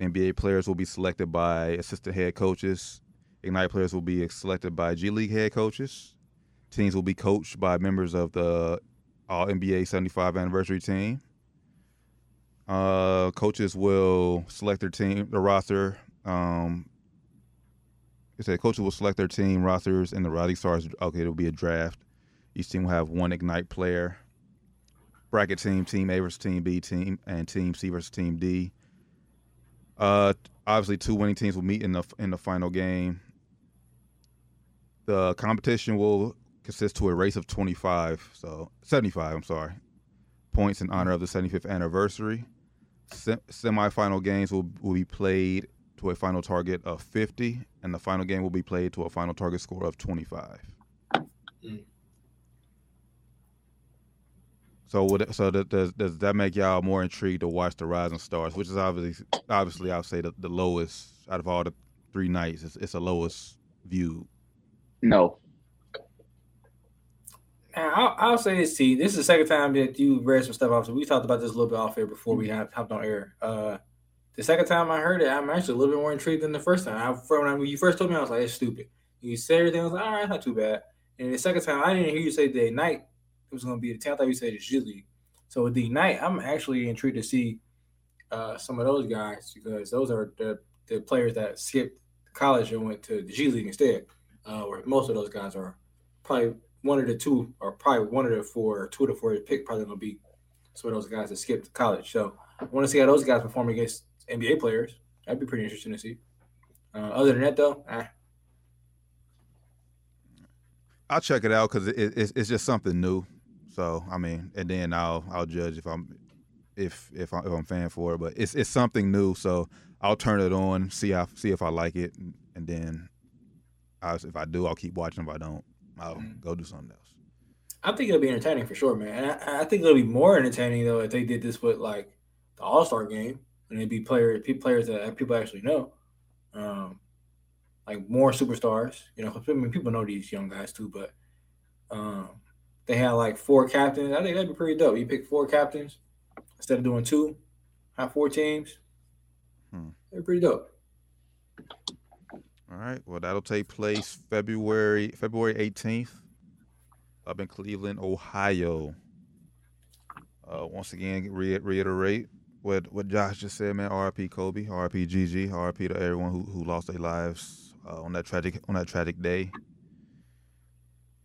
NBA players will be selected by assistant head coaches. Ignite players will be selected by G League head coaches. Teams will be coached by members of the All NBA 75 anniversary team. Uh, coaches will select their team, the roster. Um, it said coaches will select their team rosters and the Rising Stars. Okay, it'll be a draft. Each team will have one Ignite player. Bracket team, Team A versus Team B, team and Team C versus Team D. Uh, obviously, two winning teams will meet in the in the final game. The competition will consist to a race of 25, so 75. I'm sorry, points in honor of the 75th anniversary. Se- semifinal games will will be played to a final target of 50, and the final game will be played to a final target score of 25. Mm. So, would, so that, does does that make y'all more intrigued to watch the Rising Stars, which is obviously obviously I'll say the, the lowest out of all the three nights. It's, it's the lowest view. No. I'll, I'll say this, T. This is the second time that you read some stuff off. So we talked about this a little bit off air before we had hopped on air. Uh, the second time I heard it, I'm actually a little bit more intrigued than the first time. I, from when you first told me, I was like, "It's stupid." You said everything. I was like, all right, not too bad. And the second time, I didn't hear you say the Ignite It was going to be the 10th. I thought you said the G League. So with the Ignite, I'm actually intrigued to see uh, some of those guys because those are the, the players that skipped college and went to the G League instead. Uh, where most of those guys are probably one of the two, or probably one of the four, two of the four pick probably to be some of those guys that skipped college. So I want to see how those guys perform against NBA players. That'd be pretty interesting to see. Uh, other than that, though, ah, I'll check it out because it, it's it's just something new. So I mean, and then I'll I'll judge if I'm if if if I'm fan for it. But it's it's something new, so I'll turn it on, see how see if I like it, and, and then I, if I do, I'll keep watching. If I don't, I'll Mm. go do something else. I think it'll be entertaining for sure, man. And I, I think it'll be more entertaining though if they did this with like the All Star game and it'd be players, players that people actually know, um, like more superstars. You know, I mean, people know these young guys too, but um, they had like four captains. I think that'd be pretty dope. You pick four captains instead of doing two, have four teams. Hmm. They're pretty dope. All right. Well, that'll take place February February 18th up in Cleveland, Ohio. Uh, once again, re- reiterate what what Josh just said, man. RP Kobe, RP GG, RP to everyone who, who lost their lives uh, on that tragic on that tragic day.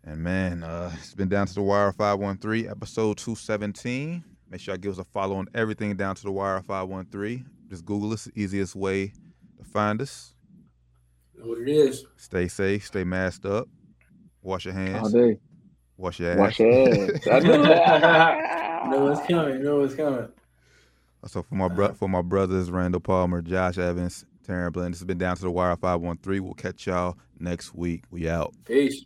And man, uh, it's been down to the wire 513, episode 217. Make sure I give us a follow on everything down to the wire 513. Just Google us, easiest way to find us. Know what it is. Stay safe, stay masked up, wash your hands. All hands, day. wash your ass. Wash your ass. I know. know what's coming. Know what's coming. So for my bro- for my brothers Randall Palmer, Josh Evans, Taryn Blend, this has been down to the wire 513. We'll catch y'all next week. We out. Peace.